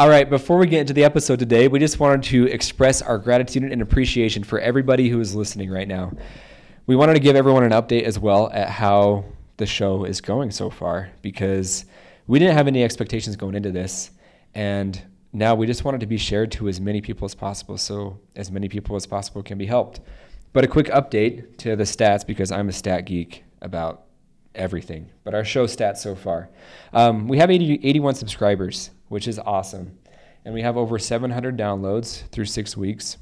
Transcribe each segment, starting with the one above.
All right, before we get into the episode today, we just wanted to express our gratitude and appreciation for everybody who is listening right now. We wanted to give everyone an update as well at how the show is going so far because we didn't have any expectations going into this. And now we just wanted to be shared to as many people as possible so as many people as possible can be helped. But a quick update to the stats because I'm a stat geek about everything, but our show stats so far. Um, we have 80, 81 subscribers, which is awesome. And we have over 700 downloads through six weeks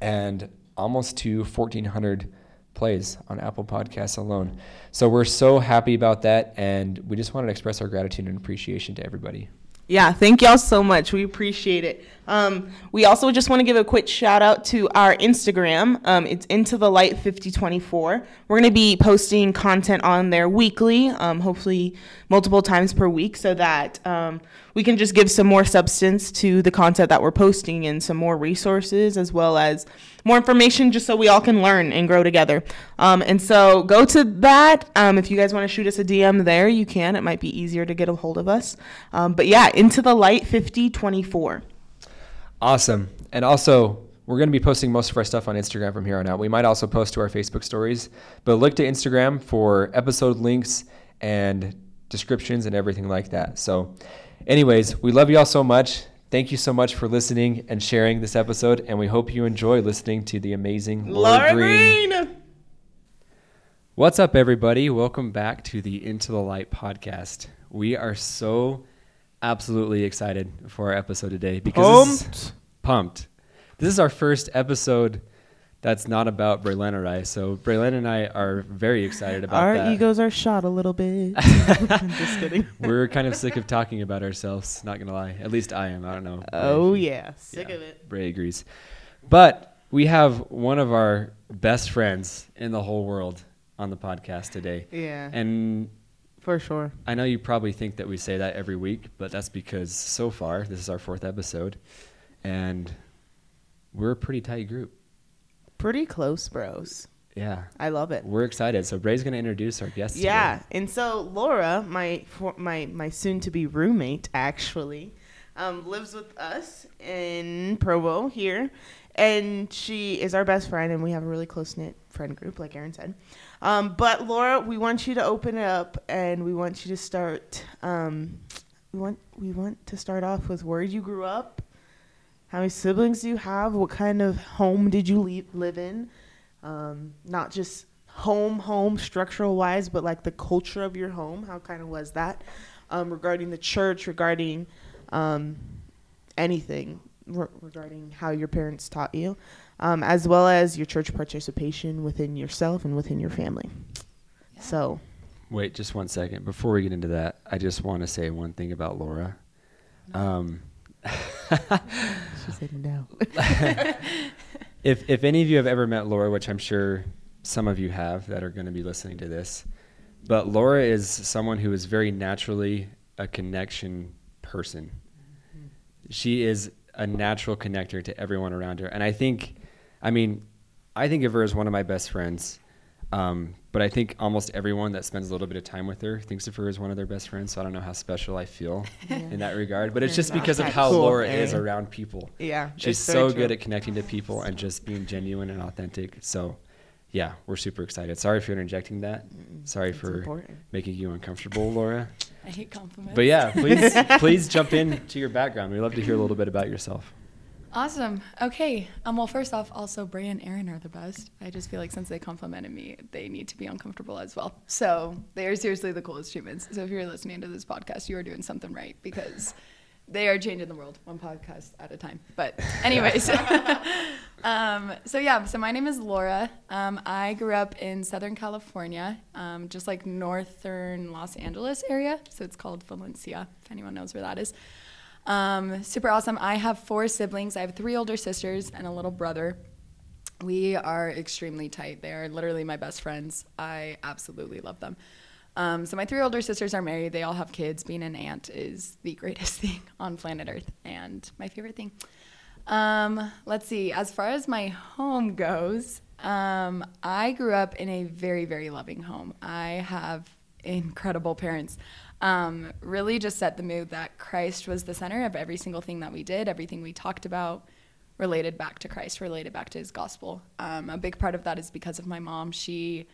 and almost to 1,400 plays on Apple Podcasts alone. So we're so happy about that. And we just wanted to express our gratitude and appreciation to everybody. Yeah, thank y'all so much. We appreciate it. Um, we also just want to give a quick shout out to our Instagram. Um, it's into the light 5024. We're going to be posting content on there weekly, um, hopefully multiple times per week, so that um, we can just give some more substance to the content that we're posting and some more resources as well as more information just so we all can learn and grow together. Um, and so go to that. Um, if you guys want to shoot us a DM there, you can. It might be easier to get a hold of us. Um, but yeah, into the light 5024. Awesome. And also, we're going to be posting most of our stuff on Instagram from here on out. We might also post to our Facebook stories, but look to Instagram for episode links and descriptions and everything like that. So, anyways, we love you all so much. Thank you so much for listening and sharing this episode, and we hope you enjoy listening to the amazing Laura, Laura Green. Green. What's up, everybody? Welcome back to the Into the Light podcast. We are so absolutely excited for our episode today because pumped. This is, pumped. This is our first episode that's not about Braylon or I. So Braylon and I are very excited about our that. Our egos are shot a little bit. just kidding. We're kind of sick of talking about ourselves. Not gonna lie. At least I am. I don't know. Oh Bray, yeah, sick yeah, of it. Bray agrees. But we have one of our best friends in the whole world on the podcast today. Yeah. And for sure. I know you probably think that we say that every week, but that's because so far this is our fourth episode, and we're a pretty tight group. Pretty close, bros. Yeah, I love it. We're excited. So Bray's going to introduce our guest. Yeah, today. and so Laura, my my my soon-to-be roommate, actually, um, lives with us in Provo here, and she is our best friend, and we have a really close knit friend group, like Aaron said. Um, but Laura, we want you to open it up, and we want you to start. Um, we want we want to start off with where you grew up. How many siblings do you have? What kind of home did you leave, live in? Um, not just home, home structural wise, but like the culture of your home. How kind of was that? Um, regarding the church, regarding um, anything re- regarding how your parents taught you um, as well as your church participation within yourself and within your family. Yeah. So, wait just one second before we get into that. I just want to say one thing about Laura. Um, she said no. if if any of you have ever met Laura, which I'm sure some of you have that are going to be listening to this, but Laura is someone who is very naturally a connection person. Mm-hmm. She is a natural connector to everyone around her, and I think I mean, I think of her as one of my best friends. Um, but I think almost everyone that spends a little bit of time with her thinks of her as one of their best friends. So I don't know how special I feel yeah. in that regard. But it's just because of how cool, Laura is around people. Yeah. She's so good at connecting to people and just being genuine and authentic. So yeah, we're super excited. Sorry for interjecting that. Sorry for important. making you uncomfortable, Laura. I hate compliments. But yeah, please please jump in to your background. We'd love to hear a little bit about yourself. Awesome. Okay. Um, well, first off, also Bray and Aaron are the best. I just feel like since they complimented me, they need to be uncomfortable as well. So they are seriously the coolest humans. So if you're listening to this podcast, you are doing something right because they are changing the world one podcast at a time. But anyways, um, so yeah. So my name is Laura. Um, I grew up in Southern California, um, just like northern Los Angeles area. So it's called Valencia, if anyone knows where that is. Um, super awesome. I have four siblings. I have three older sisters and a little brother. We are extremely tight. They are literally my best friends. I absolutely love them. Um, so my three older sisters are married. They all have kids. Being an aunt is the greatest thing on planet Earth and my favorite thing. Um, let's see. As far as my home goes, um, I grew up in a very, very loving home. I have incredible parents. Um, really just set the mood that Christ was the center of every single thing that we did, everything we talked about related back to Christ, related back to his gospel. Um, a big part of that is because of my mom. She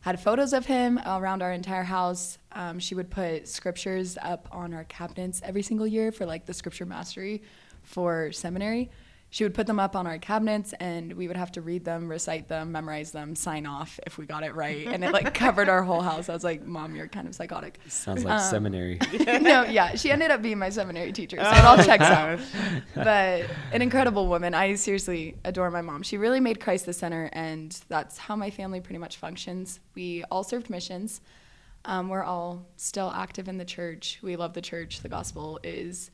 had photos of him around our entire house. Um, she would put scriptures up on our cabinets every single year for like the scripture mastery for seminary she would put them up on our cabinets and we would have to read them, recite them, memorize them, sign off if we got it right. And it like covered our whole house. I was like, Mom, you're kind of psychotic. Sounds like um, seminary. no, yeah. She ended up being my seminary teacher. So it all checks out. But an incredible woman. I seriously adore my mom. She really made Christ the center. And that's how my family pretty much functions. We all served missions. Um, we're all still active in the church. We love the church. The gospel is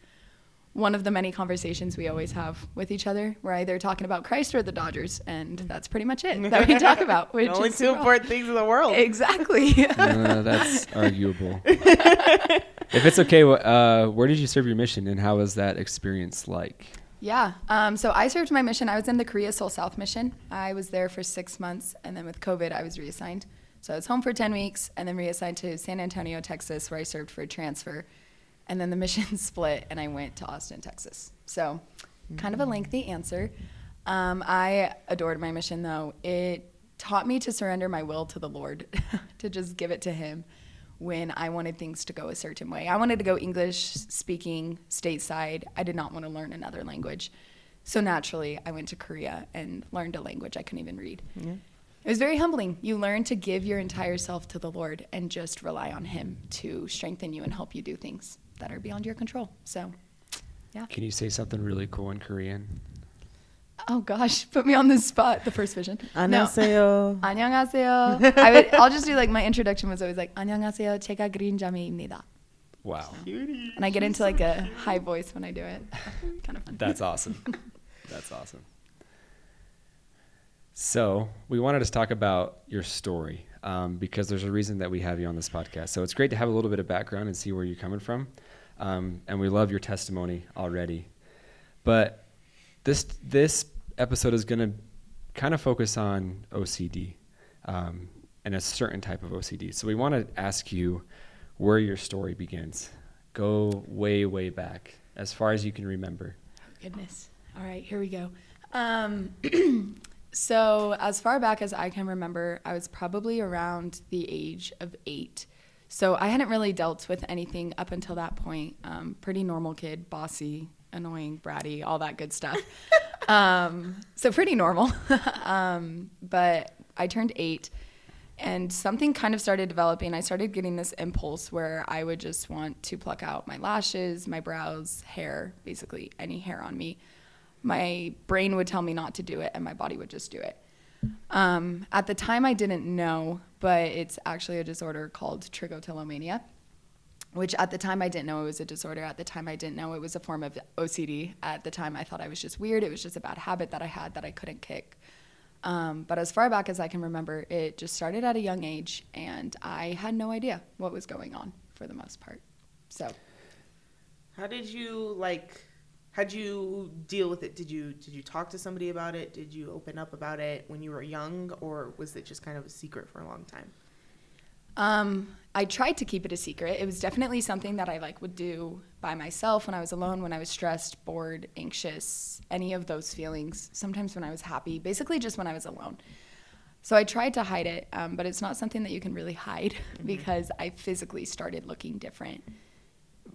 one of the many conversations we always have with each other. We're either talking about Christ or the Dodgers, and that's pretty much it that we talk about. Which only two important things in the world. Exactly. uh, that's arguable. if it's okay, uh, where did you serve your mission, and how was that experience like? Yeah. Um, so I served my mission. I was in the Korea Seoul South mission. I was there for six months, and then with COVID, I was reassigned. So I was home for 10 weeks, and then reassigned to San Antonio, Texas, where I served for a transfer and then the mission split, and I went to Austin, Texas. So, kind of a lengthy answer. Um, I adored my mission, though. It taught me to surrender my will to the Lord, to just give it to Him when I wanted things to go a certain way. I wanted to go English speaking stateside. I did not want to learn another language. So naturally, I went to Korea and learned a language I couldn't even read. Yeah. It was very humbling. You learn to give your entire self to the Lord and just rely on Him to strengthen you and help you do things that are beyond your control. So, yeah. Can you say something really cool in Korean? Oh gosh, put me on the spot. The first vision. 안녕하세요. No. 안녕하세요. I would, I'll just do like my introduction was always like 안녕하세요. 제가 그린자매입니다. Wow. And I get into like a high voice when I do it. kind of fun. That's awesome. That's awesome. So we wanted to talk about your story um, because there's a reason that we have you on this podcast. So it's great to have a little bit of background and see where you're coming from. Um, and we love your testimony already. But this this episode is going to kind of focus on OCD um, and a certain type of OCD. So we want to ask you where your story begins. Go way way back as far as you can remember. Oh, goodness. All right, here we go. Um, So, as far back as I can remember, I was probably around the age of eight. So, I hadn't really dealt with anything up until that point. Um, pretty normal kid, bossy, annoying, bratty, all that good stuff. um, so, pretty normal. um, but I turned eight and something kind of started developing. I started getting this impulse where I would just want to pluck out my lashes, my brows, hair, basically any hair on me my brain would tell me not to do it and my body would just do it. Um, at the time, I didn't know, but it's actually a disorder called trichotillomania, which at the time I didn't know it was a disorder. At the time, I didn't know it was a form of OCD. At the time, I thought I was just weird. It was just a bad habit that I had that I couldn't kick. Um, but as far back as I can remember, it just started at a young age, and I had no idea what was going on for the most part. So, how did you like? How'd you deal with it? Did you did you talk to somebody about it? Did you open up about it when you were young or was it just kind of a secret for a long time? Um, i tried to keep it a secret. It was definitely something that i like would do by myself when i was alone when i was stressed bored anxious any of those feelings sometimes when i was happy basically just when i was alone. So i tried to hide it um, but it's not something that you can really hide mm-hmm. because i physically started looking different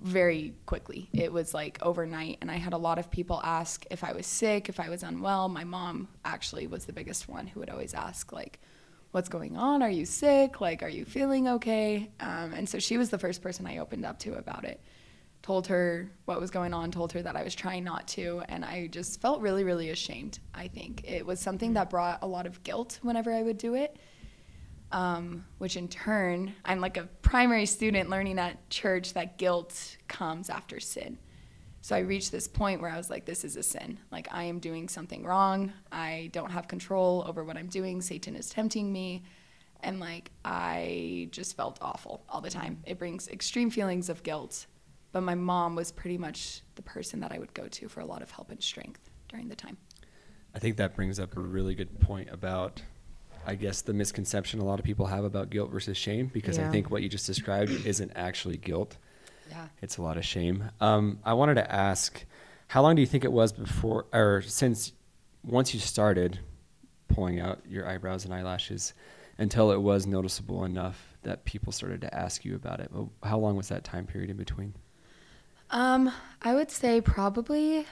very quickly. It was like overnight. And I had a lot of people ask if I was sick, if I was unwell. My mom actually was the biggest one who would always ask, like, what's going on? Are you sick? Like, are you feeling okay? Um, and so she was the first person I opened up to about it. Told her what was going on, told her that I was trying not to, and I just felt really, really ashamed. I think it was something that brought a lot of guilt whenever I would do it um, which in turn, I'm like a primary student learning at church that guilt comes after sin. So I reached this point where I was like, this is a sin. Like, I am doing something wrong. I don't have control over what I'm doing. Satan is tempting me. And like, I just felt awful all the time. It brings extreme feelings of guilt. But my mom was pretty much the person that I would go to for a lot of help and strength during the time. I think that brings up a really good point about I guess, the misconception a lot of people have about guilt versus shame because I think what you just described isn't actually guilt. Yeah. It's a lot of shame. Um, I wanted to ask, how long do you think it was before, or since once you started pulling out your eyebrows and eyelashes until it was noticeable enough that people started to ask you about it? How long was that time period in between? Um, I would say probably,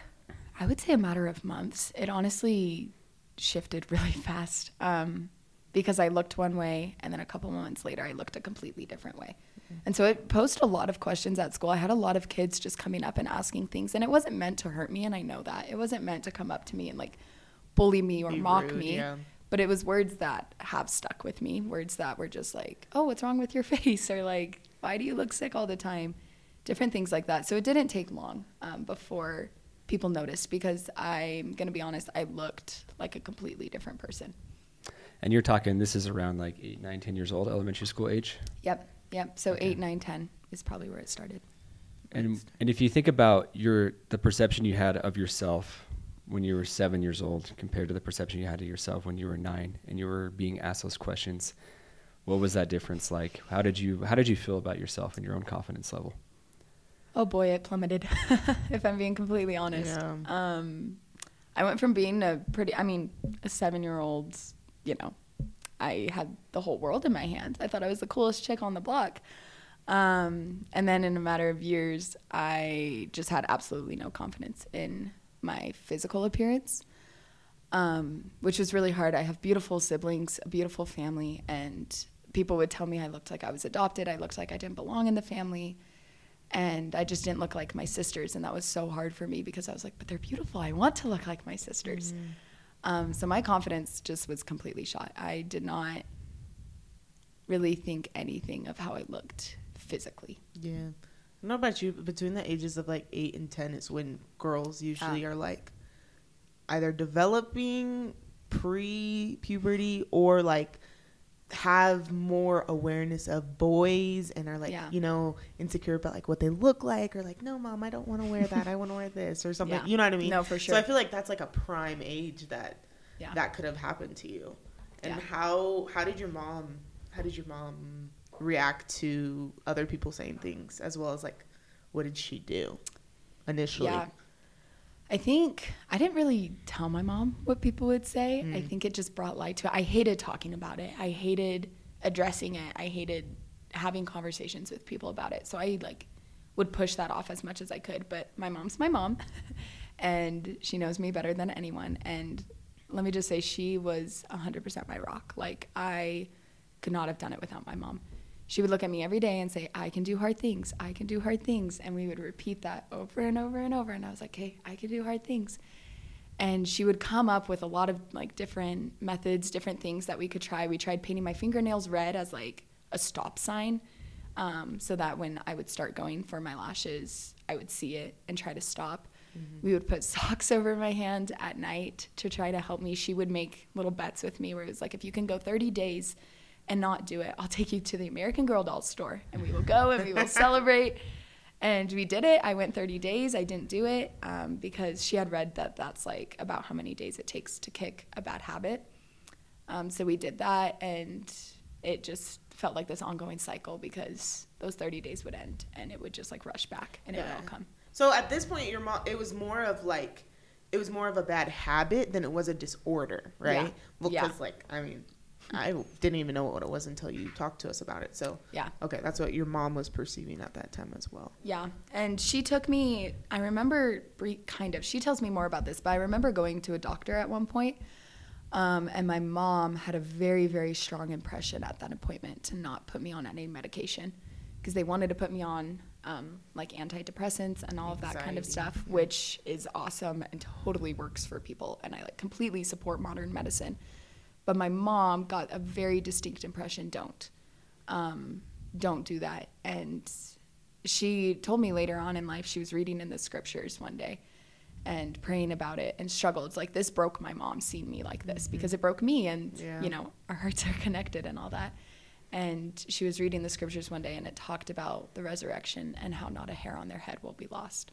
I would say a matter of months. It honestly shifted really fast um, because I looked one way and then a couple months later I looked a completely different way. And so it posed a lot of questions at school. I had a lot of kids just coming up and asking things, and it wasn't meant to hurt me, and I know that. It wasn't meant to come up to me and like bully me or Be mock rude, me. yeah. But it was words that have stuck with me, words that were just like, oh, what's wrong with your face? Or like, why do you look sick all the time? Different things like that. So it didn't take long um, before people noticed because I'm going to be honest, I looked like a completely different person. And you're talking, this is around like eight, nine, ten years old, elementary school age. Yep. Yep. So Okay. eight, nine, ten is probably where it started. And and if you think about your the perception you had of yourself when you were seven years old compared to the perception you had of yourself when you were nine and you were being asked those questions, what was that difference like? How did you how did you feel about yourself and your own confidence level? Oh boy, it plummeted. if I'm being completely honest, Yeah. um, I went from being a pretty, I mean, a seven-year-old. You know, I had the whole world in my hands. I thought I was the coolest chick on the block. Um, and then in a matter of years, I just had absolutely no confidence in my physical appearance, um, which was really hard. I have beautiful siblings, a beautiful family, and people would tell me I looked like I was adopted. I looked like I didn't belong in the family and I just didn't look like my sisters, and that was so hard for me because I was like, but they're beautiful. I want to look like my sisters. Um, so my confidence just was completely shot. I did not really think anything of how I looked physically. Yeah. I know about you, but between the ages of like eight and ten is when girls usually Ah. are like either developing pre puberty or like have more awareness of boys and are like, Yeah. you know, insecure about like what they look like or like, no, mom, I don't want to wear that. I want to wear this or something. Yeah. You know what I mean? No, for sure So. I feel like that's like a prime age that Yeah. that could have happened to you. And how how did your mom how did your mom react to other people saying things as well as like what did she do initially? I think I didn't really tell my mom what people would say. I Mm. think it just brought light to it. I hated talking about it. I hated addressing it. I hated having conversations with people about it. So I like would push that off as much as I could. But my mom's my mom, and she knows me better than anyone. And let me just say, she was 100% my rock. Like I could not have done it without my mom. She would look at me every day and say, I can do hard things. I can do hard things. And we would repeat that over and over and over. And I was like, hey, I can do hard things. And she would come up with a lot of like different methods, different things that we could try. We tried painting my fingernails red as like a stop sign um, so that when I would start going for my lashes, I would see it and try to stop. We would put socks over my hand at night to try to help me. She would make little bets with me where it was like, if you can go 30 days and not do it, I'll take you to the American Girl doll store and we will go and we will celebrate. And we did it. I went 30 days. I didn't do it um, because she had read that that's like about how many days it takes to kick a bad habit. Um, so we did that, and it just felt like this ongoing cycle because those 30 days would end and it would just like rush back and it would Yeah. all come. So at this point your mom it was more of like it was more of a bad habit than it was a disorder, right? Yeah. Well, Yeah. like I mean I didn't even know what it was until you talked to us about it. So Yeah. okay, that's what your mom was perceiving at that time as well. Yeah, and she took me. I remember kind of. She tells me more about this, but I remember going to a doctor at one point, um, and my mom had a very, very strong impression at that appointment to not put me on any medication because they wanted to put me on um, like antidepressants and all of that kind of stuff, which is awesome and totally works for people. And I like completely support modern medicine. But my mom got a very distinct impression: don't, um, don't do that. And she told me later on in life she was reading in the scriptures one day and praying about it and struggled. It's like this broke my mom seeing me like this because it broke me and Yeah. you know our hearts are connected and all that. And she was reading the scriptures one day and it talked about the resurrection and how not a hair on their head will be lost.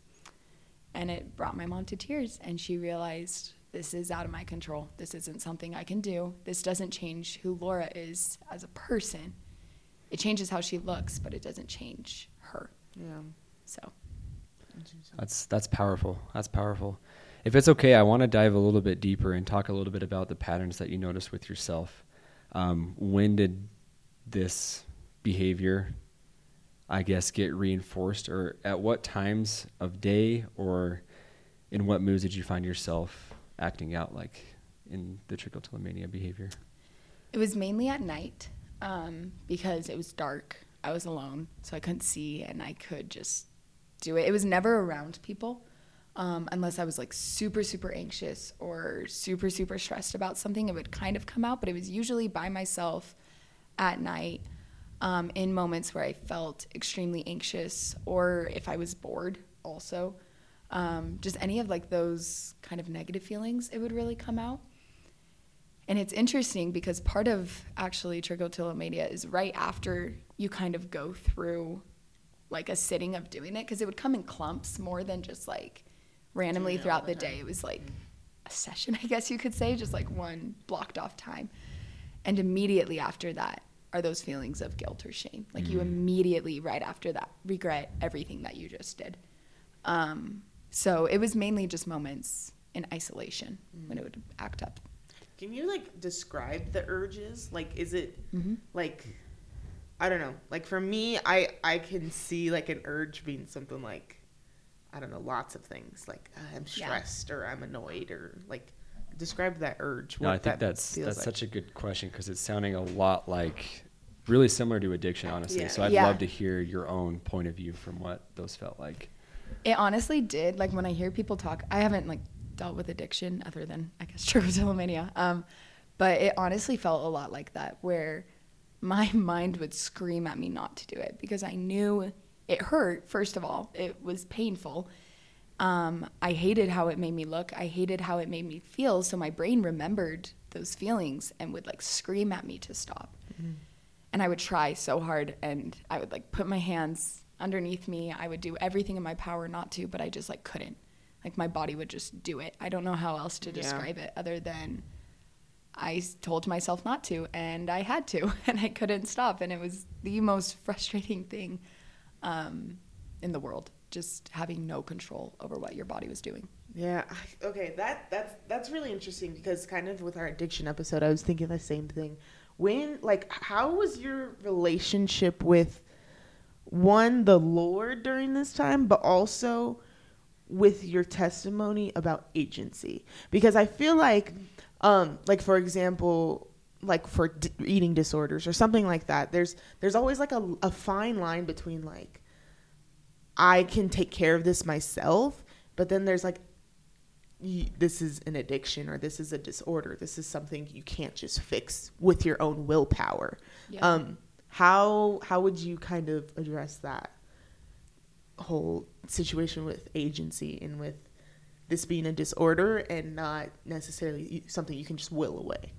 And it brought my mom to tears and she realized this is out of my control. This isn't something I can do. This doesn't change who Laura is as a person. It changes how she looks, but it doesn't change her. Yeah. So, That's that's powerful. That's powerful. If it's okay, I want to dive a little bit deeper and talk a little bit about the patterns that you notice with yourself. Um, when did this behavior, I guess, get reinforced, or at what times of day, or in what moods did you find yourself acting out like in the trichotillomania behavior? It was mainly at night um, because it was dark. I was alone, so I couldn't see, and I could just do it. It was never around people um, unless I was like super, super anxious or super, super stressed about something. It would kind of come out, but it was usually by myself at night um, in moments where I felt extremely anxious or if I was bored, also. Um, just any of like those kind of negative feelings, it would really come out. And it's interesting because part of actually trichotillomania is right after you kind of go through like a sitting of doing it because it would come in clumps more than just like randomly throughout the the day. It was like a session, I guess you could say, just like one blocked off time. And immediately after that are those feelings of guilt or shame. Like you immediately, right after that, regret everything that you just did. Um, so it was mainly just moments in isolation when it would act up. Can you like describe the urges? Like, is it Mhm. like I don't know. Like for me, I I can see like an urge being something like I don't know, lots of things. Like uh, I'm Yeah. stressed or I'm annoyed or like describe that urge. No, what I think that that's that's like. such a good question because it's sounding a lot like really similar to addiction, honestly. Yeah. So I'd Yeah. love to hear your own point of view from what those felt like. It honestly did. Like when I hear people talk, I haven't like dealt with addiction other than I guess trichotillomania. Um, but it honestly felt a lot like that, where my mind would scream at me not to do it because I knew it hurt. First of all, it was painful. Um, I hated how it made me look. I hated how it made me feel. So my brain remembered those feelings and would like scream at me to stop. And I would try so hard and I would like put my hands underneath me. I would do everything in my power not to, but I just like couldn't. Like my body would just do it. I don't know how else to Yeah. describe it other than I told myself not to and I had to and I couldn't stop and it was the most frustrating thing um, in the world just having no control over what your body was doing. Yeah. Okay. That that's that's really interesting because kind of with our addiction episode, I was thinking the same thing. When like, how was your relationship with one the Lord during this time, but also with your testimony about agency? Because I feel like, um, like for example. Like for d- eating disorders or something like that, there's there's always like a, a fine line between like I can take care of this myself, but then there's like this is an addiction or this is a disorder. This is something you can't just fix with your own willpower. Yeah. Um, how how would you kind of address that whole situation with agency and with this being a disorder and not necessarily something you can just will away?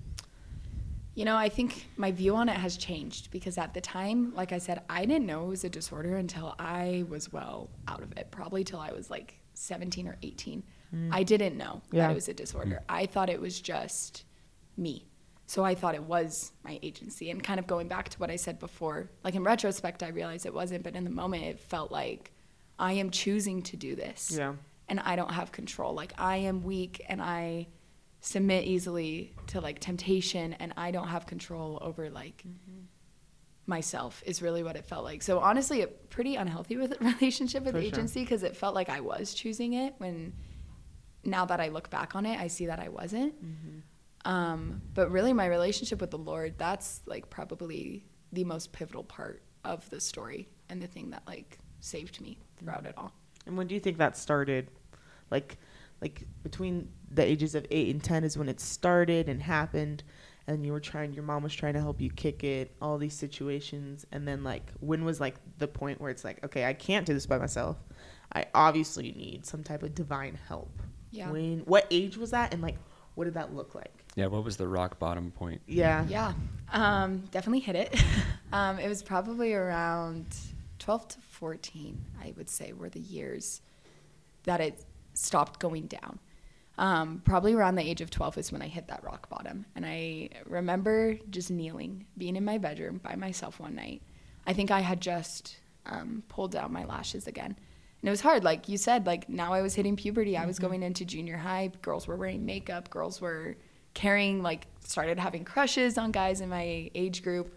You know, I think my view on it has changed because at the time, like I said, I didn't know it was a disorder until I was well out of it, probably till I was like 17 or 18. Mm. I didn't know Yeah. that it was a disorder. I thought it was just me. So I thought it was my agency. And kind of going back to what I said before, like in retrospect, I realized it wasn't, but in the moment, it felt like I am choosing to do this Yeah. and I don't have control. Like I am weak and I submit easily to like temptation and I don't have control over like mm-hmm. myself is really what it felt like. So honestly, a pretty unhealthy with relationship with For agency because it felt like I was choosing it when now that I look back on it, I see that I wasn't. Mm-hmm. Um, but really my relationship with the Lord, that's like probably the most pivotal part of the story and the thing that like saved me throughout it all. And when do you think that started? Like, like between the ages of eight and ten is when it started and happened, and you were trying. Your mom was trying to help you kick it. All these situations, and then like, when was like the point where it's like, okay, I can't do this by myself. I obviously need some type of divine help. Yeah. When? What age was that? And like, what did that look like? Yeah, what was the rock bottom point? Yeah. Yeah, um, definitely hit it. um, it was probably around 12 to 14, I would say, were the years that it stopped going down. Um, probably around the age of 12 is when I hit that rock bottom. And I remember just kneeling, being in my bedroom by myself one night. I think I had just um, pulled down my lashes again. And it was hard. Like you said, like now I was hitting puberty. I was going into junior high. Girls were wearing makeup. Girls were carrying, like, started having crushes on guys in my age group.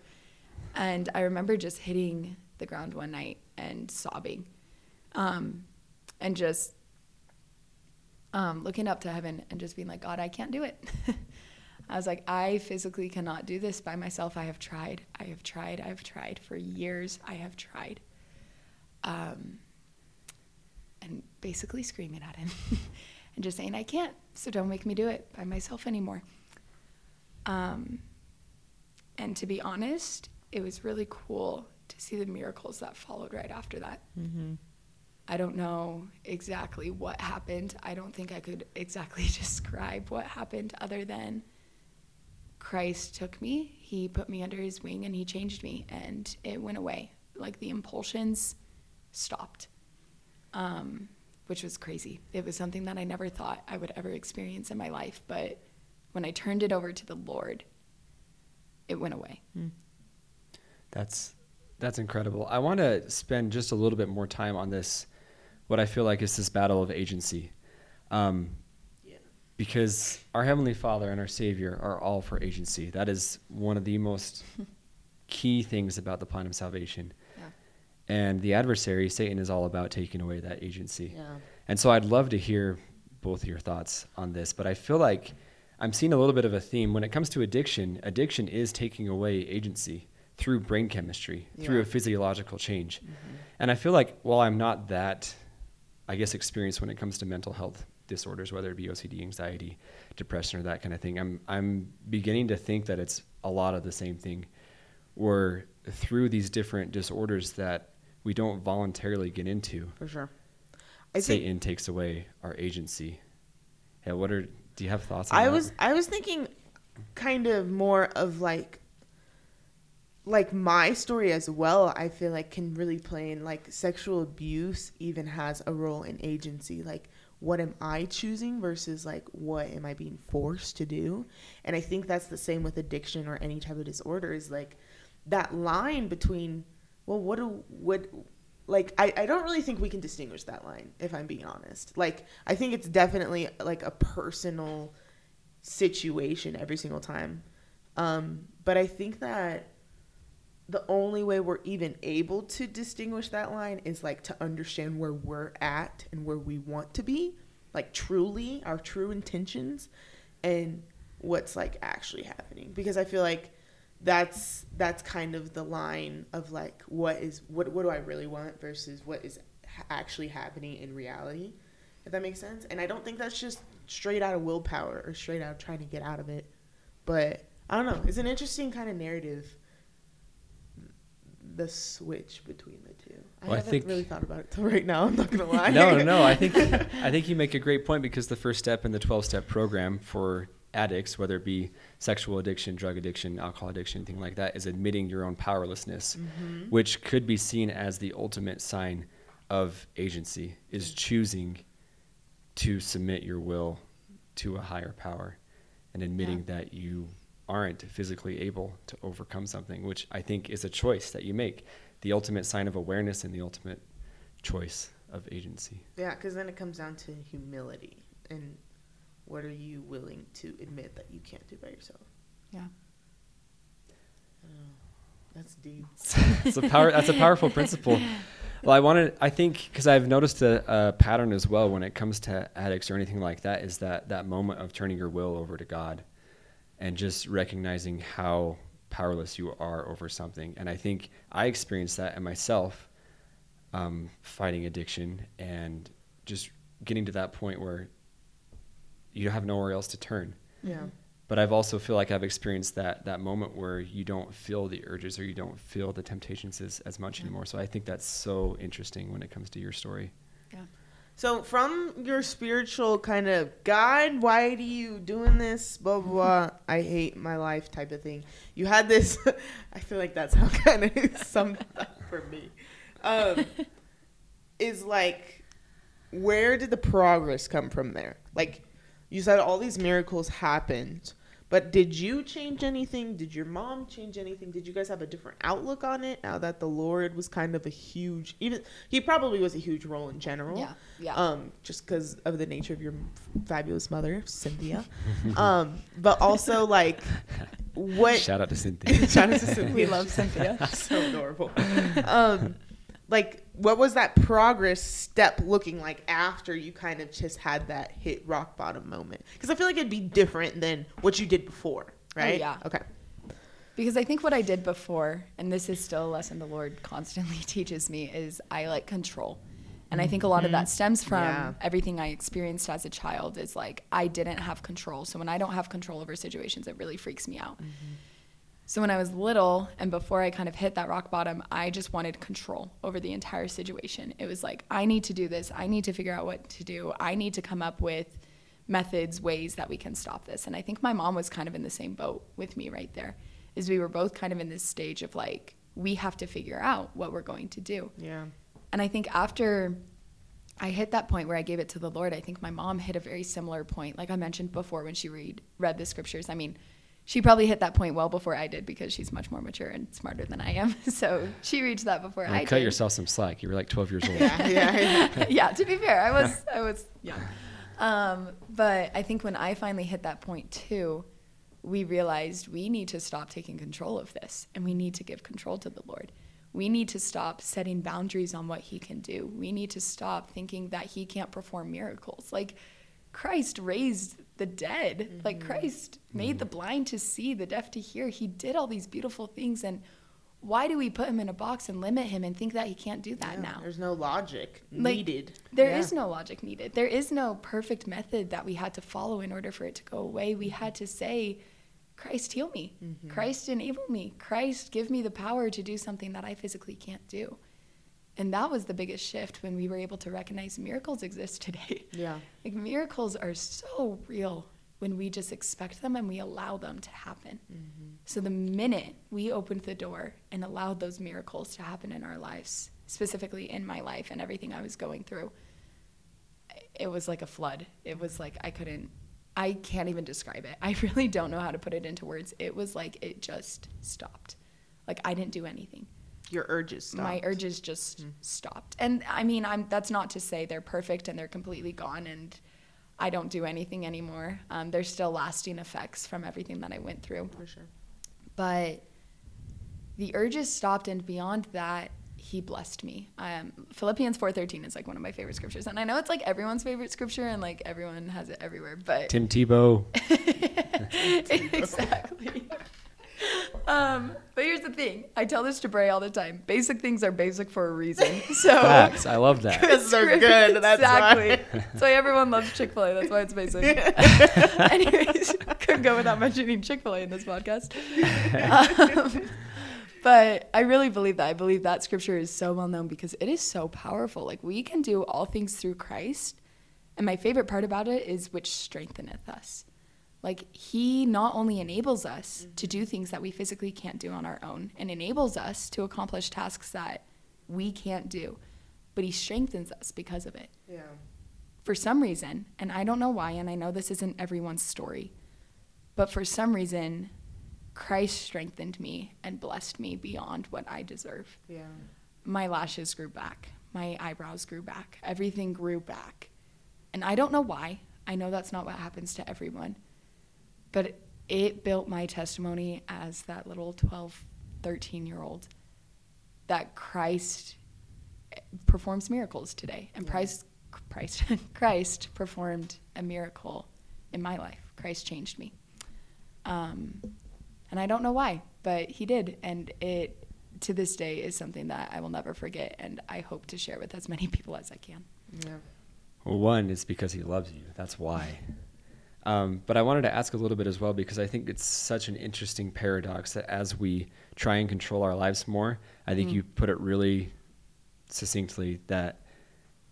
And I remember just hitting the ground one night and sobbing. Um, and just um, looking up to heaven and just being like, God, I can't do it. I was like, I physically cannot do this by myself. I have tried. I have tried. I have tried for years. I have tried. Um, and basically screaming at him and just saying, I can't. So don't make me do it by myself anymore. Um, and to be honest, it was really cool to see the miracles that followed right after that. I don't know exactly what happened. I don't think I could exactly describe what happened other than Christ took me, he put me under his wing, and he changed me, and it went away. Like the impulsions stopped, um, which was crazy. It was something that I never thought I would ever experience in my life. But when I turned it over to the Lord, it went away. That's that's incredible. I want to spend just a little bit more time on this, what I feel like is this battle of agency, um, Yeah. because our heavenly Father and our Savior are all for agency. That is one of the most key things about the plan of salvation. Yeah. And the adversary, Satan, is all about taking away that agency. Yeah. And so I'd love to hear both your thoughts on this, but I feel like I'm seeing a little bit of a theme when it comes to addiction. Addiction is taking away agency through brain chemistry, through a physiological change. Mm-hmm. And I feel like while I'm not that, I guess, experienced when it comes to mental health disorders, whether it be OCD, anxiety, depression, or that kind of thing, I'm I'm beginning to think that it's a lot of the same thing. Where through these different disorders that we don't voluntarily get into, For sure. I think Satan takes away our agency. Yeah, what are do you have thoughts on I that? was I was thinking kind of more of like like my story as well I feel like can really play in like sexual abuse even has a role in agency like what am I choosing versus like what am I being forced to do and I think that's the same with addiction or any type of disorder is like that line between well what do what like I, I don't really think we can distinguish that line if i'm being honest. Like i think it's definitely like a personal situation every single time. Um but i think that the only way we're even able to distinguish that line is like to understand where we're at and where we want to be like truly our true intentions and what's like actually happening. Because i feel like that's that's kind of the line of like what is what what do I really want versus what is actually happening in reality if that makes sense? And I don't think that's just straight out of willpower or straight out of trying to get out of it. But I don't know. It's an interesting kind of narrative the switch between the two. I Well, I haven't think- really thought about it till right now I'm not gonna lie. no, no, no. I think I think you make a great point because the first step in the 12-step program for addicts, whether it be sexual addiction, drug addiction, alcohol addiction, anything like that, is admitting your own powerlessness, Mm-hmm. which could be seen as the ultimate sign of agency, is choosing to submit your will to a higher power and admitting that you aren't physically able to overcome something, which I think is a choice that you make. The ultimate sign of awareness and the ultimate choice of agency. Yeah, because then it comes down to humility and what are you willing to admit that you can't do by yourself. Yeah. I don't. That's deep. it's a power. That's a powerful principle. Well, I wanted. I think because I've noticed a, a pattern as well when it comes to addicts or anything like that is that that moment of turning your will over to God, and just recognizing how powerless you are over something. And I think I experienced that in myself, um, fighting addiction and just getting to that point where you have nowhere else to turn Yeah. but I've also feel like I've experienced that that moment where you don't feel the urges or you don't feel the temptations as, as much Yeah. anymore. So I think that's so interesting when it comes to your story. Yeah. So from your spiritual kind of God, why do you doing this? Blah blah. blah I hate my life type of thing. You had this. I feel like that's how kind of summed up for me. Um, is like, where did the progress come from there? Like, you said all these miracles happened, but did you change anything? Did your mom change anything? Did you guys have a different outlook on it now that the Lord was kind of a huge, even he probably was a huge role in general. Yeah, yeah. Um, just because of the nature of your fabulous mother, Cynthia. um, but also like what Shout out to Cynthia. Shout out to Cynthia. We love Cynthia. so adorable. Um, like, what was that progress step looking like after you kind of just had that hit rock bottom moment? Because I feel like it'd be different than what you did before, oh, right? yeah. Okay. Because I think what I did before, and this is still a lesson the Lord constantly teaches me, is I like control. And I think a lot of that mm-hmm. stems from Yeah. everything I experienced as a child is like I didn't have control. So when I don't have control over situations, it really freaks me out. Mm-hmm. So when I was little and before I kind of hit that rock bottom, I just wanted control over the entire situation. It was like, I need to do this. I need to figure out what to do. I need to come up with methods, ways that we can stop this. And I think my mom was kind of in the same boat with me right there. Is we were both kind of in this stage of like, we have to figure out what we're going to do. Yeah. And I think after I hit that point where I gave it to the Lord, I think my mom hit a very similar point. Like I mentioned before when she read read the scriptures. I mean, she probably hit that point well before I did because she's much more mature and smarter than I am. So she reached that before I did. Cut did. yourself some slack. You were like 12 years old. Yeah. Yeah. yeah. yeah, to be fair, I was I was young. Um, but I think when I finally hit that point too, we realized we need to stop taking control of this and we need to give control to the Lord. We need to stop setting boundaries on what he can do. We need to stop thinking that he can't perform miracles. Like Christ raised the dead. Like mm-hmm. Christ made the mm-hmm. blind to see, the deaf to hear. He did all these beautiful things and why do we put him in a box and limit him and think that he can't do that Yeah, now? There's no logic Like, needed. There is Yeah. no logic needed. There is no perfect method that we had to follow in order for it to go away. We mm-hmm. had to say, Christ, heal me. Mm-hmm. Christ, enable me. Christ, give me the power to do something that I physically can't do. And that was the biggest shift when we were able to recognize miracles exist today. Yeah. Like, miracles are so real when we just expect them and we allow them to happen. Mm-hmm. So, the minute we opened the door and allowed those miracles to happen in our lives, specifically in my life and everything I was going through, it was like a flood. It was like I couldn't, I can't even describe it. I really don't know how to put it into words. It was like it just stopped. Like I didn't do anything. Your urges stopped. My urges just stopped. And I mean, I'm that's not to say they're perfect and they're completely gone and I don't do anything anymore. Um, there's still lasting effects from everything that I went through For sure. but the urges stopped and beyond that he blessed me um, philippians 4.13 is like one of my favorite scriptures and i know it's like everyone's favorite scripture and like everyone has it everywhere but Tim Tebow. exactly um, but here's the thing i tell this to bray all the time basic things are basic for a reason so Facts. I love that. Because they're good. That's exactly. why. That's why everyone loves Chick Fil A. That's why it's basic. Anyways, couldn't go without mentioning Chick Fil A in this podcast. Um, but I really believe that. I believe that scripture is so well known because it is so powerful. Like we can do all things through Christ, and my favorite part about it is which strengtheneth us. Like he not only enables us to mm-hmm. do things that we physically can't do on our own, and enables us to accomplish tasks that we can't do, but he strengthens us because of it Yeah. for some reason, and I don't know why, and I know this isn't everyone's story, but for some reason, Christ strengthened me and blessed me beyond what I deserve. Yeah. My lashes grew back, my eyebrows grew back, everything grew back. And I don't know why. I know that's not what happens to everyone. But it built my testimony as that little 12, 13 year old that Christ performs miracles today. And Yeah. Christ, Christ, Christ performed a miracle in my life. Christ changed me. Um, and I don't know why, but he did. And it, to this day, is something that I will never forget. And I hope to share with as many people as I can. Yeah. Well, one, it's because he loves you. That's why. Um, but I wanted to ask a little bit as well because I think it's such an interesting paradox that as we try and control our lives more, I think you put it really succinctly that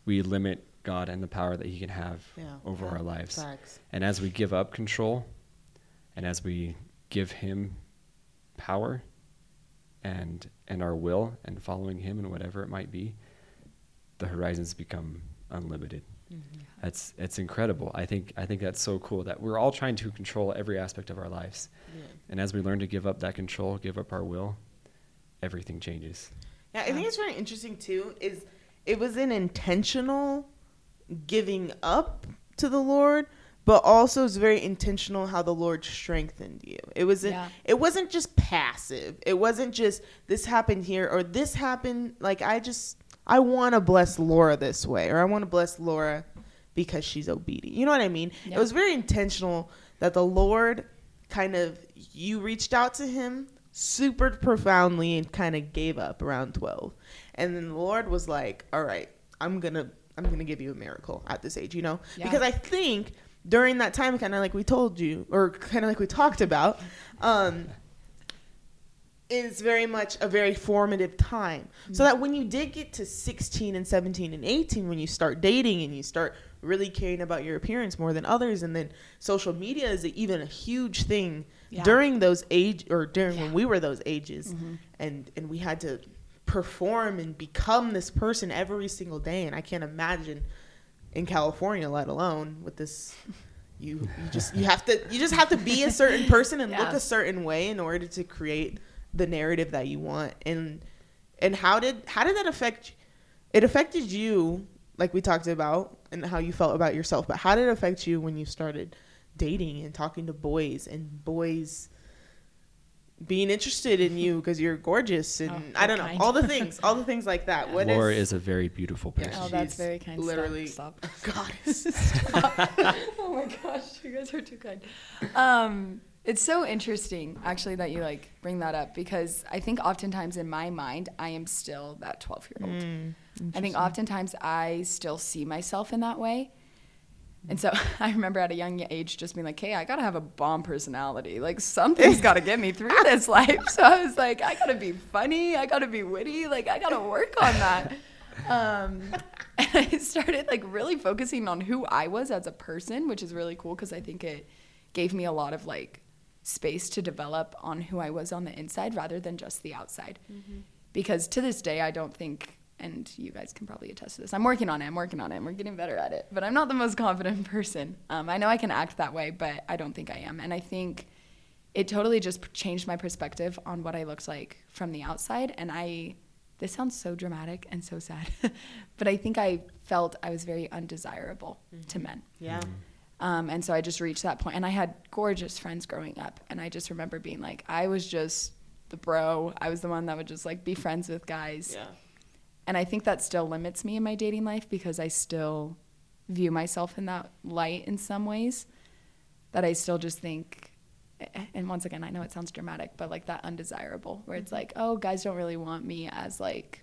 we limit God and the power that He can have Yeah. over our lives. And as we give up control and as we give Him power and and our will and following Him and whatever it might be, the horizons become unlimited. Mm-hmm. That's it's incredible. I think I think that's so cool that we're all trying to control every aspect of our lives. Yeah. And as we learn to give up that control, give up our will, everything changes. Yeah, I think it's very interesting too. Is it was an intentional giving up to the Lord, but also it's very intentional how the Lord strengthened you. It wasn't. Yeah. It wasn't just passive. It wasn't just this happened here or this happened. Like I just I want to bless Laura this way, or I want to bless Laura because she's obedient. You know what I mean? It was very intentional that the Lord kind of you reached out to him super profoundly and kind of gave up around 12 and then the lord was like all right i'm gonna i'm gonna give you a miracle at this age you know Yeah. because i think during that time kind of like we told you or kind of like we talked about um is very much a very formative time. So that when you did get to 16 and 17 and 18, when you start dating and you start really caring about your appearance more than others, and then social media is even a huge thing Yeah. during those age or during when we were those ages, Mhm. and and we had to perform and become this person every single day. And I can't imagine in California, let alone with this. You, you just you have to you just have to be a certain person and look a certain way in order to create the narrative that you want and and how did how did that affect it affected you like we talked about and how you felt about yourself but how did it affect you when you started dating and talking to boys and boys being interested in you because you're gorgeous and Oh, I don't know kind. all the things all the things like that What Laura is a very beautiful Yeah, person. Oh, that's she's very kind. Stop, literally- Stop. goddess oh my gosh, you guys are too kind. Um, it's so interesting, actually, that you like bring that up because I think oftentimes in my mind I am still that twelve year old. Mm, I think oftentimes I still see myself in that way. And so I remember at a young age just being like, hey, I gotta have a bomb personality. Like something's gotta get me through this life. So I was like, I gotta be funny, I gotta be witty, like I gotta work on that. Um, and I started like really focusing on who I was as a person, which is really cool because I think it gave me a lot of like space to develop on who I was on the inside rather than just the outside. Mm-hmm. Because to this day, I don't think, and you guys can probably attest to this, I'm working on it, I'm working on it, and we're getting better at it. But I'm not the most confident person. Um, I know I can act that way, but I don't think I am. And I think it totally just changed my perspective on what I looked like from the outside. And I, this sounds so dramatic and so sad, but I think I felt I was very undesirable to mm-hmm. men. yeah mm-hmm. Um, and so I just reached that point, and I had gorgeous friends growing up, and I just remember being like, I was just the bro. I was the one that would just like be friends with guys, yeah and I think that still limits me in my dating life because I still view myself in that light in some ways. That I still just think, and once again, I know it sounds dramatic, but like that undesirable, where it's like, oh, guys don't really want me as like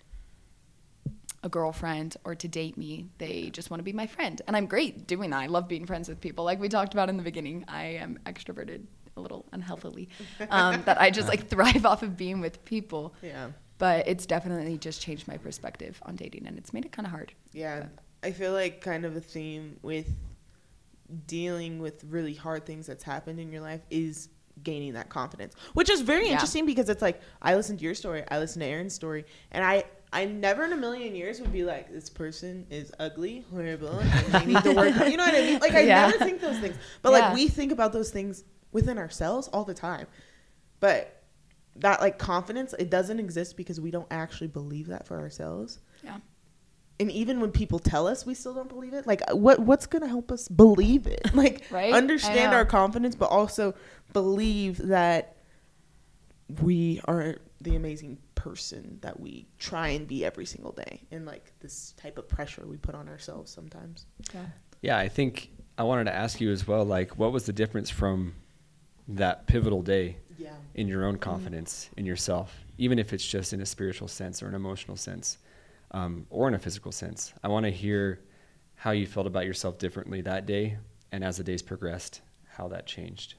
a girlfriend or to date me. They just want to be my friend. And I'm great doing that. I love being friends with people. Like we talked about in the beginning, I am extroverted a little unhealthily. Um, that I just like thrive off of being with people. yeah But it's definitely just changed my perspective on dating and it's made it kind of hard. Yeah, I feel like kind of a theme with dealing with really hard things that's happened in your life is gaining that confidence, which is very Yeah. interesting because it's like I listened to your story, I listened to Aaron's story, and I I never in a million years would be like this person is ugly, horrible, and they need to work. You know what I mean? Like I Yeah. never think those things, but Yeah. like we think about those things within ourselves all the time, but that like confidence it doesn't exist because we don't actually believe that for ourselves Yeah. and even when people tell us we still don't believe it like what what's going to help us believe it like Right? Understand our confidence but also believe that we are the amazing person that we try and be every single day and like this type of pressure we put on ourselves sometimes Yeah. Yeah, I think I wanted to ask you as well, like, what was the difference from that pivotal day yeah in your own confidence in yourself, even if it's just in a spiritual sense or an emotional sense, um, or in a physical sense? I want to hear how you felt about yourself differently that day, and as the days progressed, how that changed.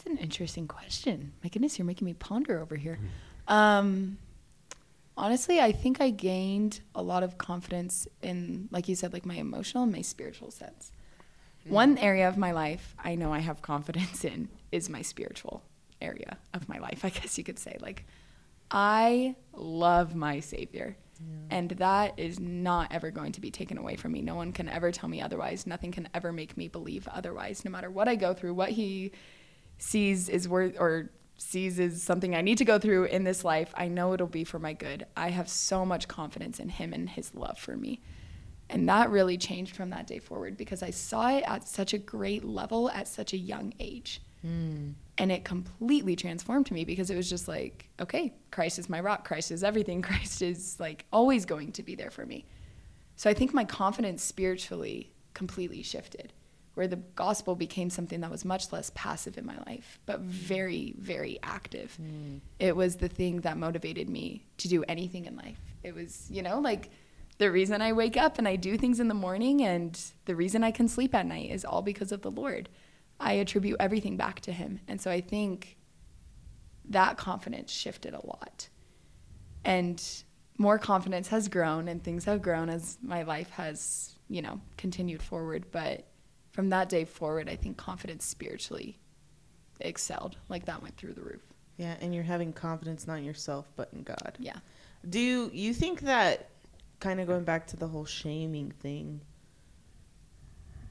That's an interesting question. My goodness, you're making me ponder over here. Um, honestly, I think I gained a lot of confidence in, like you said, like my emotional and my spiritual sense. One area of my life I know I have confidence in is my spiritual area of my life, I guess you could say. Like, I love my Savior. And that is not ever going to be taken away from me. No one can ever tell me otherwise. Nothing can ever make me believe otherwise. No matter what I go through, what he sees is worth or sees is something I need to go through in this life, I know it'll be for my good. I have so much confidence in him and his love for me. And that really changed from that day forward because I saw it at such a great level at such a young age. Hmm. And it completely transformed me because it was just like, okay, Christ is my rock. Christ is everything. Christ is like always going to be there for me. So I think my confidence spiritually completely shifted, where the gospel became something that was much less passive in my life, but mm. very, very active. Mm. It was the thing that motivated me to do anything in life. It was, you know, like the reason I wake up and I do things in the morning and the reason I can sleep at night is all because of the Lord. I attribute everything back to Him. And so I think that confidence shifted a lot. And more confidence has grown and things have grown as my life has, you know, continued forward. But from that day forward, I think confidence spiritually excelled. Like that went through the roof. Yeah, and you're having confidence not in yourself but in God. Yeah. Do you, you think that kind of going back to the whole shaming thing?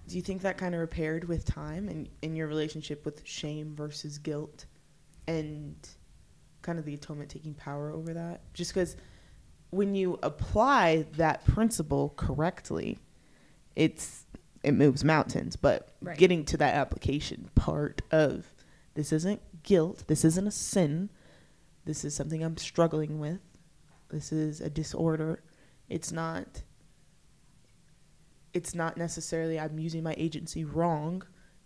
Do you think that kind of repaired with time and in your relationship with shame versus guilt and kind of the atonement taking power over that? Just because when you apply that principle correctly, it's it moves mountains. But Right. getting to that application part of this isn't guilt, this isn't a sin, this is something I'm struggling with, this is a disorder. It's not. It's not necessarily I'm using my agency wrong.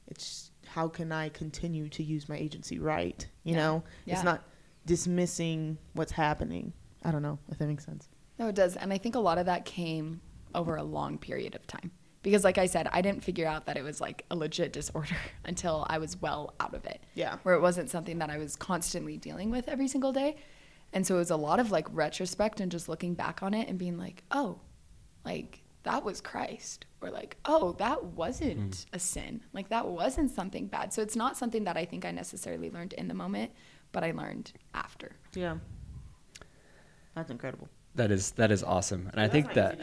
It's how can I continue to use my agency right? You Yeah. know, Yeah. it's not dismissing what's happening. I don't know if that makes sense. No, it does. And I think a lot of that came over a long period of time. Because, like I said, I didn't figure out that it was like a legit disorder until I was well out of it. Yeah. Where it wasn't something that I was constantly dealing with every single day. And so it was a lot of like retrospect and just looking back on it and being like, oh, like that was Christ. Or like, oh, that wasn't hmm. a sin. Like that wasn't something bad. So it's not something that I think I necessarily learned in the moment, but I learned after. Yeah. That's incredible. That is that is awesome, and I think that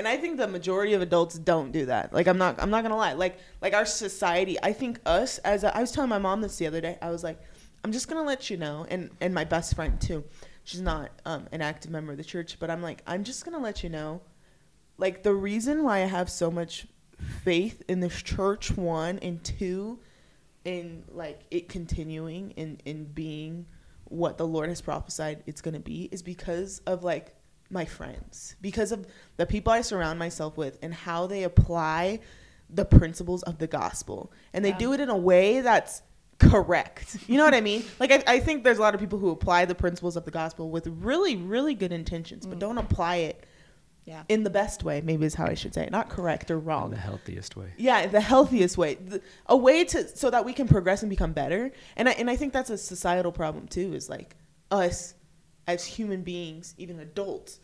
and I think the majority of adults don't do that. Like I'm not I'm not gonna lie. Like like our society, I think us as a, I was telling my mom this the other day. I was like, I'm just gonna let you know, and and my best friend too. She's not um, an active member of the church, but I'm like, I'm just gonna let you know, like the reason why I have so much faith in this church, one and two, in like it continuing and in being what the Lord has prophesied it's gonna be, is because of like my friends, because of the people I surround myself with, and how they apply the principles of the gospel, and they Yeah. do it in a way that's correct. You know what I mean? Like I, I think there's a lot of people who apply the principles of the gospel with really, really good intentions, but mm. don't apply it Yeah. in the best way. Maybe is how I should say it, not correct or in wrong. the healthiest way. Yeah, the healthiest way, the, a way to so that we can progress and become better. And I, and I think that's a societal problem too. Is like us as human beings, even adults,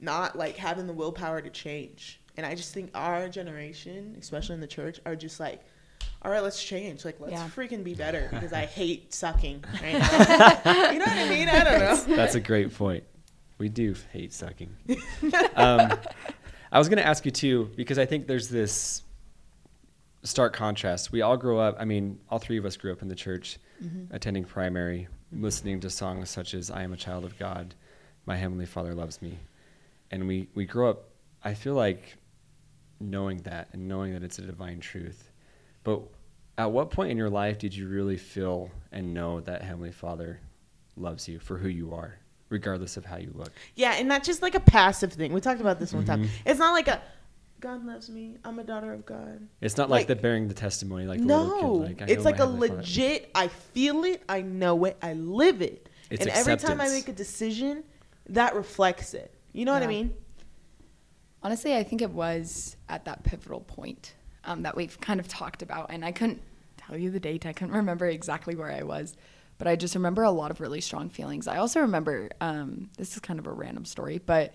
not like having the willpower to change. And I just think our generation, especially in the church, are just like, all right, let's change. Like, let's Yeah. freaking be better because I hate sucking. Right you know what I mean? I don't know. That's a great point. We do hate sucking. um, I was going to ask you too because I think there's this stark contrast. We all grow up. I mean, all three of us grew up in the church, attending primary, listening to songs such as "I am a child of God," "My heavenly Father loves me," and we we grow up. I feel like knowing that and knowing that it's a divine truth. But at what point in your life did you really feel and know that Heavenly Father loves you for who you are, regardless of how you look? Yeah, and not just like a passive thing. We talked about this one time. Mhm. It's not like a God loves me. I'm a daughter of God. It's not like, Like- the bearing the testimony, like the no, little kid. Like, I it's like a Heavenly Father- legit. I feel it. I know it. I live it. It's and every time I make a decision, that reflects it. You know what I mean? Honestly, I think it was at that pivotal point um, that we've kind of talked about, and I couldn't tell you the date. I couldn't remember exactly where I was, but I just remember a lot of really strong feelings. I also remember um, this is kind of a random story, but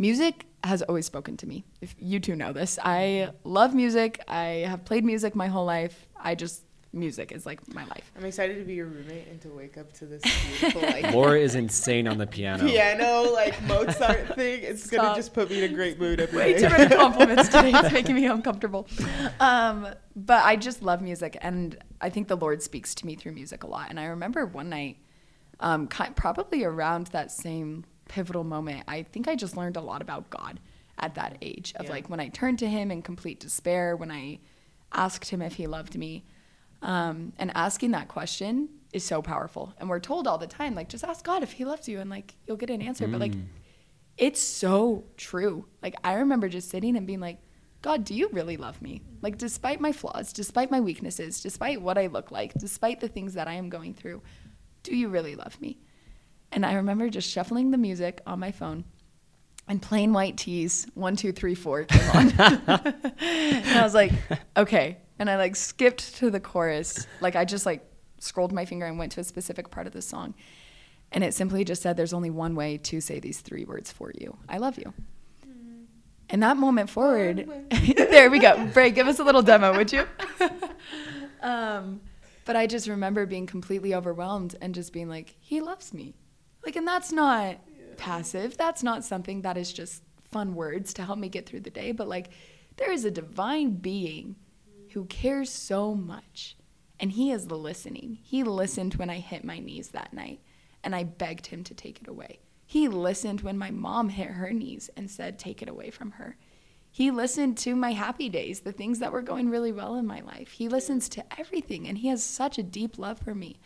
music has always spoken to me. If you two know this, I love music. I have played music my whole life. I just music is like my life. I'm excited to be your roommate and to wake up to this beautiful like Laura is insane on the piano. piano like Mozart thing. It's Stop. gonna just put me in a great mood every Way day. too many compliments today. It's making me uncomfortable. Um, but I just love music, and I think the Lord speaks to me through music a lot. And I remember one night, um, ki probably around that same pivotal moment, I think I just learned a lot about God at that age of Yeah. like when I turned to Him in complete despair, when I asked Him if He loved me. Um, and asking that question is so powerful. And we're told all the time, like, just ask God if He loves you, and like, you'll get an answer. But like, it's so true. Like I remember just sitting and being like, God, do you really love me? Like despite my flaws, despite my weaknesses, despite what I look like, despite the things that I am going through, do you really love me? And I remember just shuffling the music on my phone and Plain White T's, one, two, three, four came on. and I was like, okay. And I like skipped to the chorus. Like I just like scrolled my finger and went to a specific part of the song. And it simply just said, There's only one way to say these three words for you I love you. And that moment forward, there we go. Bray, give us a little demo, would you? um, but I just remember being completely overwhelmed and just being like, He loves me. Like, and that's not passive. That's not something that is just fun words to help me get through the day. But like, there is a divine being who cares so much. And he is the listening. He listened when I hit my knees that night and I begged him to take it away. He listened when my mom hit her knees and said, Take it away from her. He listened to my happy days, the things that were going really well in my life. He listens to everything and he has such a deep love for me.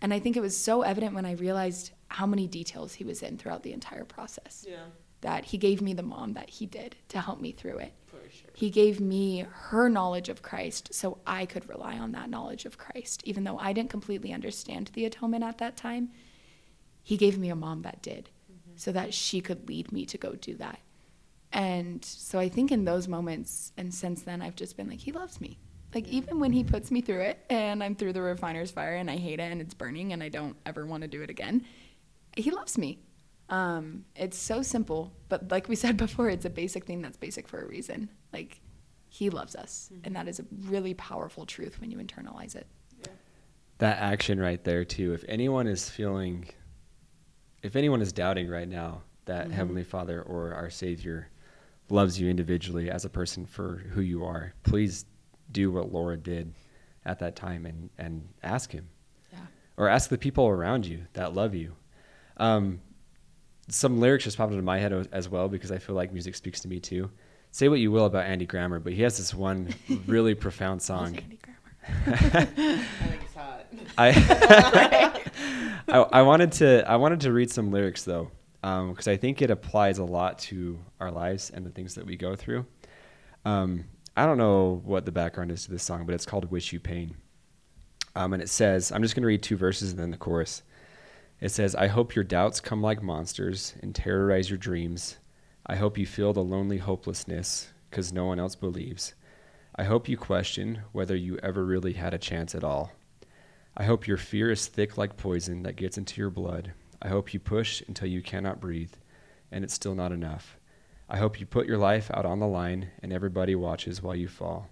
And I think it was so evident when I realized how many details he was in throughout the entire process Yeah, that he gave me the mom that he did to help me through it. for sure. He gave me her knowledge of Christ so I could rely on that knowledge of Christ. Even though I didn't completely understand the atonement at that time, he gave me a mom that did mm-hmm. so that she could lead me to go do that. And so I think in those moments, and since then, I've just been like, he loves me. Like, even when he puts me through it and I'm through the refiner's fire and I hate it and it's burning and I don't ever want to do it again, he loves me. Um, it's so simple, but like we said before, it's a basic thing that's basic for a reason. Like, he loves us. And that is a really powerful truth when you internalize it. that action right there too if anyone is feeling if anyone is doubting right now that heavenly father or our savior loves you individually as a person for who you are please do what laura did at that time and and ask him Yeah. or ask the people around you that love you um, some lyrics just popped into my head as well because i feel like music speaks to me too say what you will about andy grammer but he has this one really profound song Andy Grammer. I think it's hot. I, I I wanted to I wanted to read some lyrics though, because I think it applies a lot to our lives and the things that we go through. Um, I don't know what the background is to this song, but it's called "Wish You Pain," um, and it says I'm just going to read two verses and then the chorus. It says, "I hope your doubts come like monsters and terrorize your dreams. I hope you feel the lonely hopelessness because no one else believes. I hope you question whether you ever really had a chance at all." I hope your fear is thick like poison that gets into your blood. I hope you push until you cannot breathe, and it's still not enough. I hope you put your life out on the line and everybody watches while you fall.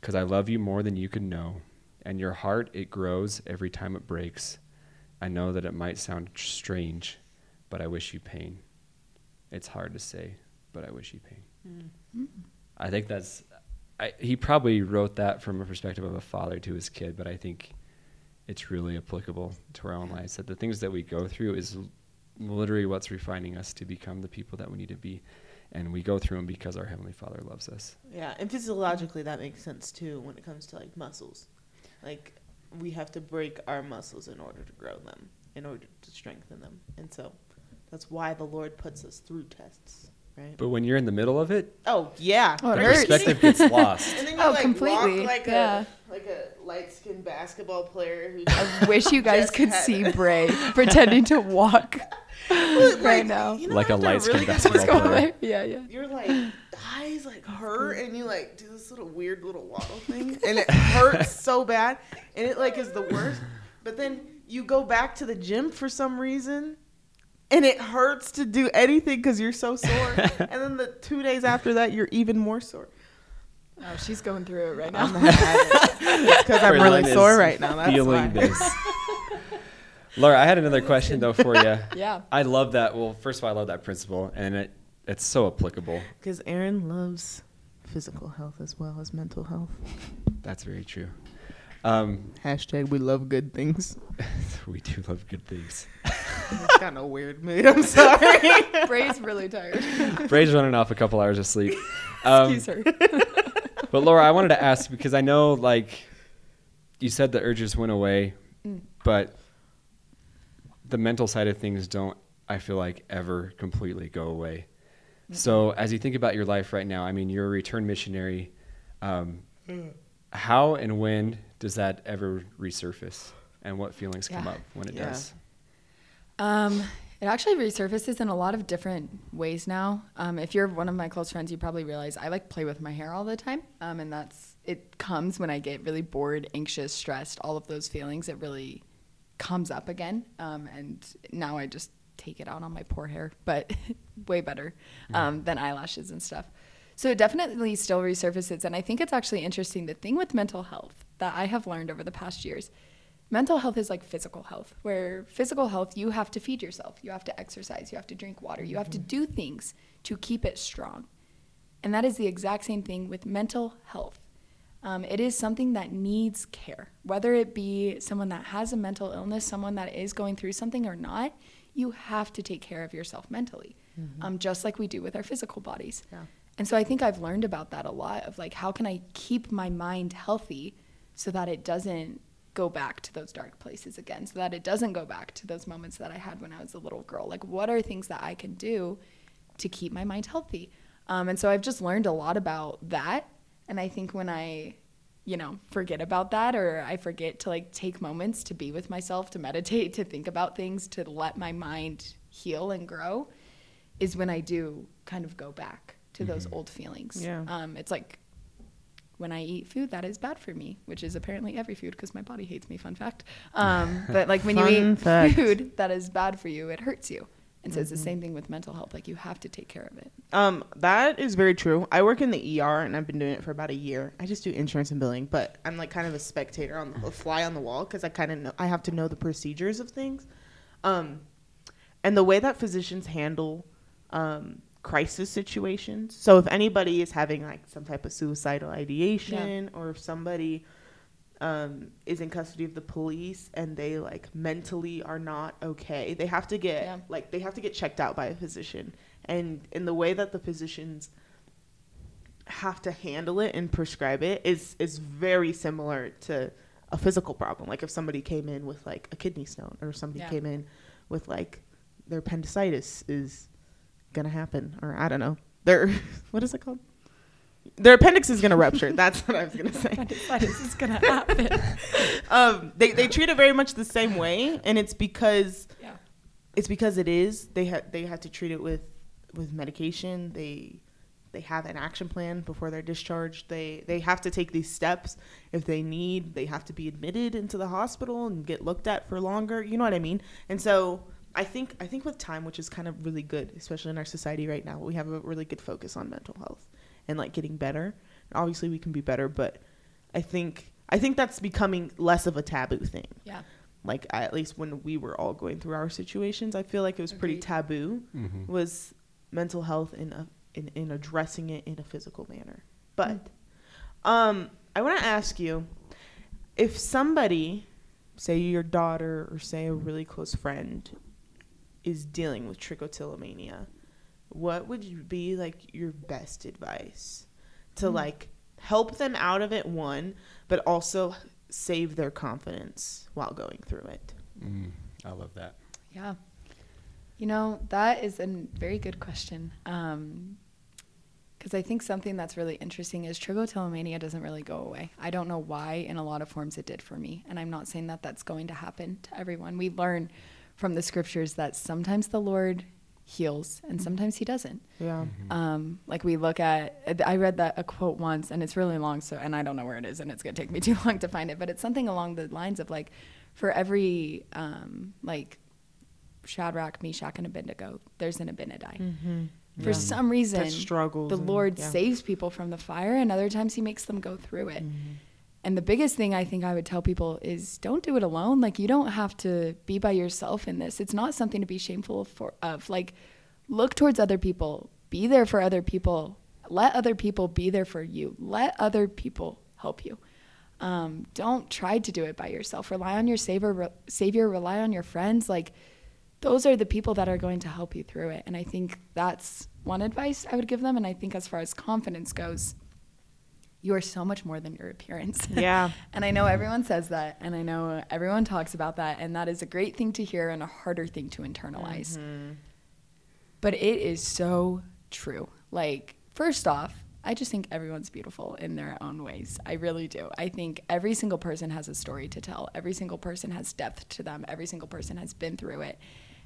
Because I love you more than you can know, and your heart, it grows every time it breaks. I know that it might sound strange, but I wish you pain. It's hard to say, but I wish you pain. Mm. I think that's. I, he probably wrote that from a perspective of a father to his kid, but I think it's really applicable to our own lives. That the things that we go through is l- literally what's refining us to become the people that we need to be, and we go through them because our heavenly Father loves us. Yeah, and physiologically that makes sense too when it comes to like muscles. Like we have to break our muscles in order to grow them, in order to strengthen them. And so that's why the Lord puts us through tests, right? But when you're in the middle of it, oh, yeah. Oh, the perspective gets lost. And then you Oh, like completely, walk like yeah. a like a light skinned basketball player who I wish you guys could had- see Bray pretending to walk right now. You know Like a light-skinned really basketball basketball player. Yeah, yeah. your like eyes like hurt and you like do this little weird little waddle thing and it hurts so bad and it like is the worst but then you go back to the gym for some reason and it hurts to do anything because you're so sore and then the two days after that you're even more sore Oh, she's going through it right now. because I'm really sore right now. That's feeling why. this. Laura, I had another question though for you. yeah. I love that. Well, first of all, I love that principle, and it it's so applicable. Because Aaron loves physical health as well as mental health. That's very true. Um, Hashtag we love good things. we do love good things. It's kind of weird mood. I'm sorry. Bray's really tired. Bray's running off a couple hours of sleep. Um, Excuse her. but Laura, I wanted to ask because I know, like, you said the urges went away, Mm. but the mental side of things don't. I feel like ever completely go away. So as you think about your life right now, I mean, you're a return missionary. Um, how and when does that ever resurface, and what feelings come up when it Yeah. does? Um, it actually resurfaces in a lot of different ways now. Um, if you're one of my close friends, you probably realize I like play with my hair all the time, um, and that's it comes when I get really bored, anxious, stressed. All of those feelings, it really comes up again, um, and now I just take it out on my poor hair, but way better um, than eyelashes and stuff. So it definitely still resurfaces, and I think it's actually interesting. The thing with mental health that I have learned over the past years mental health is like physical health where physical health you have to feed yourself you have to exercise you have to drink water you have to do things to keep it strong. And that is the exact same thing with mental health. Um, it is something that needs care. Whether it be someone that has a mental illness someone that is going through something or not you have to take care of yourself mentally um, just like we do with our physical bodies. Yeah. and so I think I've learned about that a lot of like how can I keep my mind healthy so that it doesn't go back to those dark places again, so that it doesn't go back to those moments that I had when I was a little girl. Like what are things that I can do to keep my mind healthy? Um, and so I've just learned a lot about that. And I think when I, you know, forget about that or I forget to like take moments to be with myself, to meditate, to think about things, to let my mind heal and grow, is when I do kind of go back to those old feelings. Yeah. Um, it's like when I eat food that is bad for me, which is apparently every food because my body hates me. Fun fact. Um, but like when you eat fact. food that is bad for you, it hurts you. And so it's the same thing with mental health. Like you have to take care of it. Um, that is very true. I work in the ER and I've been doing it for about a year. I just do insurance and billing, but I'm like kind of a spectator on a fly on the wall because I kind of know I have to know the procedures of things, um, and the way that physicians handle um, crisis situations. So if anybody is having like some type of suicidal ideation, or if somebody um, is in custody of the police and they like mentally are not okay, they have to get Yeah. like they have to get checked out by a physician. And in the way that the physicians have to handle it and prescribe it is is very similar to a physical problem. Like if somebody came in with like a kidney stone or somebody Yeah. came in with like their appendicitis is gonna happen or I don't know. Their what is it called? Their appendix is gonna rupture. That's what I was gonna say. this is gonna happen. um, they they treat it very much the same way, and it's because yeah. it's because it is they had they have to treat it with with medication. They they have an action plan before they're discharged. They they have to take these steps if they need. They have to be admitted into the hospital and get looked at for longer. You know what I mean? And so I think I think with time, which is kind of really good, especially in our society right now, we have a really good focus on mental health and like getting better. And Obviously, we can be better, but I think I think that's becoming less of a taboo thing Yeah. like at least when we were all going through our situations i feel like it was pretty Agreed. taboo Mhm. was mental health in, a, in in addressing it in a physical manner but um i want to ask you if somebody say your daughter or say a really close friend is dealing with trichotillomania what would be like your best advice to Mm. like help them out of it one but also save their confidence while going through it Mm, I love that. Yeah. You know, that is a very good question. Um, because I think something that's really interesting is trichotillomania doesn't really go away. I don't know why, in a lot of forms, it did for me. And I'm not saying that that's going to happen to everyone. We learn from the scriptures that sometimes the Lord heals and sometimes he doesn't. yeah Um, like we look at, I read that a quote once, and it's really long, so and I don't know where it is, and it's gonna take me too long to find it, but it's something along the lines of like, for every um, like Shadrach, Meshach, and Abednego, there's an Abinadi. mm-hmm. For Yeah. some reason, struggles. the and- Lord yeah. saves people from the fire, and other times He makes them go through it. And the biggest thing I think I would tell people is don't do it alone. Like you don't have to be by yourself in this. It's not something to be shameful for of. Like look towards other people. Be there for other people. Let other people be there for you. Let other people help you. Um, don't try to do it by yourself. Rely on your savior. Re- savior. Rely on your friends. Like those are the people that are going to help you through it. And I think that's one advice I would give them. And I think as far as confidence goes, you are so much more than your appearance. Yeah. and I know everyone says that, and I know everyone talks about that, and that is a great thing to hear and a harder thing to internalize. Mm-hmm. But it is so true. Like, first off, I just think everyone's beautiful in their own ways. I really do. I think every single person has a story to tell. Every single person has depth to them. Every single person has been through it.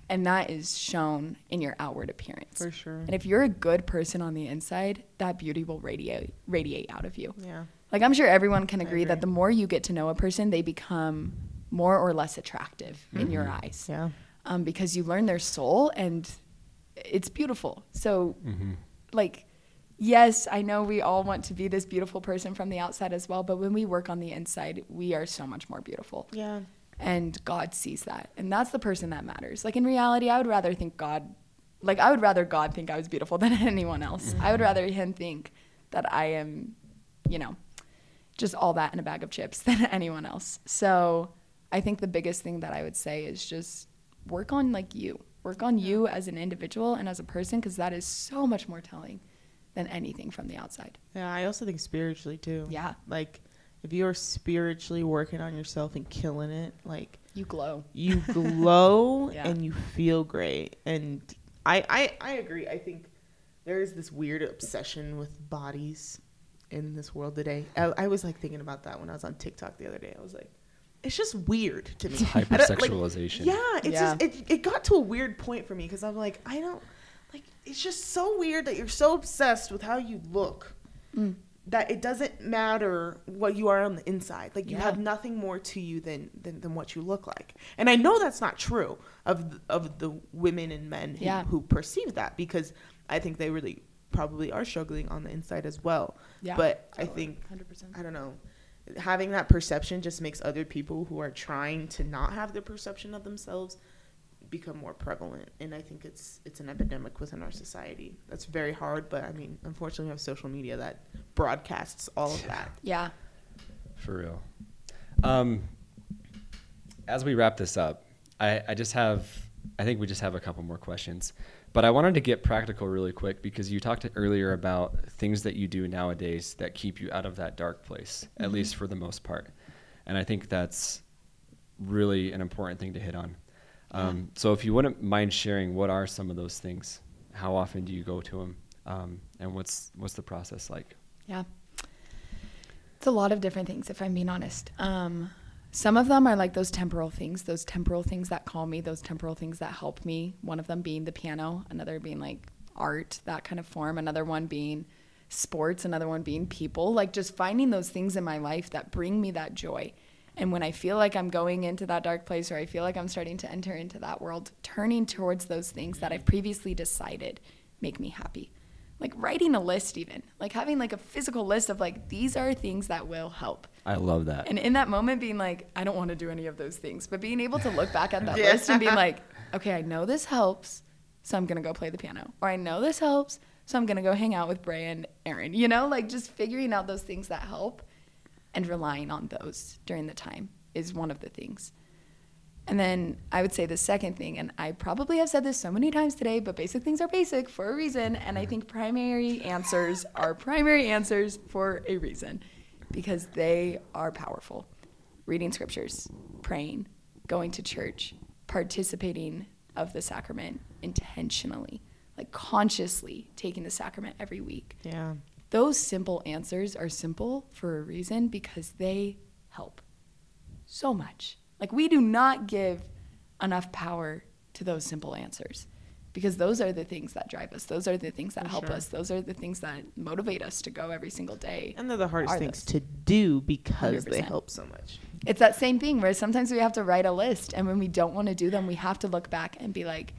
And that is shown in your outward appearance. For sure. And if you're a good person on the inside, that beauty will radiate radiate out of you. Yeah. Like I'm sure everyone can agree, agree. that the more you get to know a person, they become more or less attractive in your eyes. Yeah. Um, because you learn their soul and it's beautiful. So like yes, I know we all want to be this beautiful person from the outside as well, but when we work on the inside, we are so much more beautiful. Yeah. And God sees that. And that's the person that matters. Like in reality, I would rather think God like I would rather God think I was beautiful than anyone else. Mm-hmm. I would rather him think that I am, you know, just all that in a bag of chips than anyone else. So I think the biggest thing that I would say is just work on like you. Work on you as an individual and as a person because that is so much more telling than anything from the outside. Yeah. I also think spiritually too. Yeah. Like, if you're spiritually working on yourself and killing it, like You glow. you glow Yeah. and you feel great. And I, I, I agree. I think there is this weird obsession with bodies in this world today. I, I was like thinking about that when I was on TikTok the other day. I was like, it's just weird to me. I don't- like, Hypersexualization. yeah, it's Yeah. just it, it got to a weird point for me because I'm like, I don't like it's just so weird that you're so obsessed with how you look Mm. That it doesn't matter what you are on the inside. Like you Yeah. have nothing more to you than, than than what you look like. And I know that's not true of th- of the women and men who, Yeah. who perceive that because I think they really probably are struggling on the inside as well. Yeah. but I think 100%. I don't know. Having that perception just makes other people who are trying to not have the perception of themselves become more prevalent and I think it's it's an epidemic within our society. That's very hard, but I mean, unfortunately we have social media that broadcasts all of that. Yeah. For real. Um, as we wrap this up, I, I just have, I think we just have a couple more questions. But I wanted to get practical really quick because you talked earlier about things that you do nowadays that keep you out of that dark place, at least for the most part. And I think that's really an important thing to hit on. Um, so if you wouldn't mind sharing, what are some of those things? How often do you go to them? Um, and what's what's the process like? Yeah. It's a lot of different things, if I'm being honest. Um, some of them are like those temporal things, those temporal things that call me, those temporal things that help me. One of them being the piano, another being like art, that kind of form, another one being sports, another one being people. Like just finding those things in my life that bring me that joy. And when I feel like I'm going into that dark place or I feel like I'm starting to enter into that world, turning towards those things that I've previously decided make me happy like writing a list even like having like a physical list of like these are things that will help I love that. and in that moment being like i don't want to do any of those things but being able to look back at that Yeah. list and being like okay i know this helps so i'm gonna go play the piano or i know this helps so i'm gonna go hang out with bray and aaron you know like just figuring out those things that help and relying on those during the time is one of the things and then I would say the second thing, and I probably have said this so many times today, but basic things are basic for a reason. And I think primary answers are primary answers for a reason because they are powerful. Reading scriptures, praying, going to church, participating of the sacrament intentionally, like consciously taking the sacrament every week. Yeah. Those simple answers are simple for a reason because they help so much. Like, we do not give enough power to those simple answers because those are the things that drive us. Those are the things that For help sure. us. Those are the things that motivate us to go every single day. And they're the hardest Are things those. to do because they 100%. help so much. It's that same thing where sometimes we have to write a list, and when we don't want to do them, we have to look back and be like,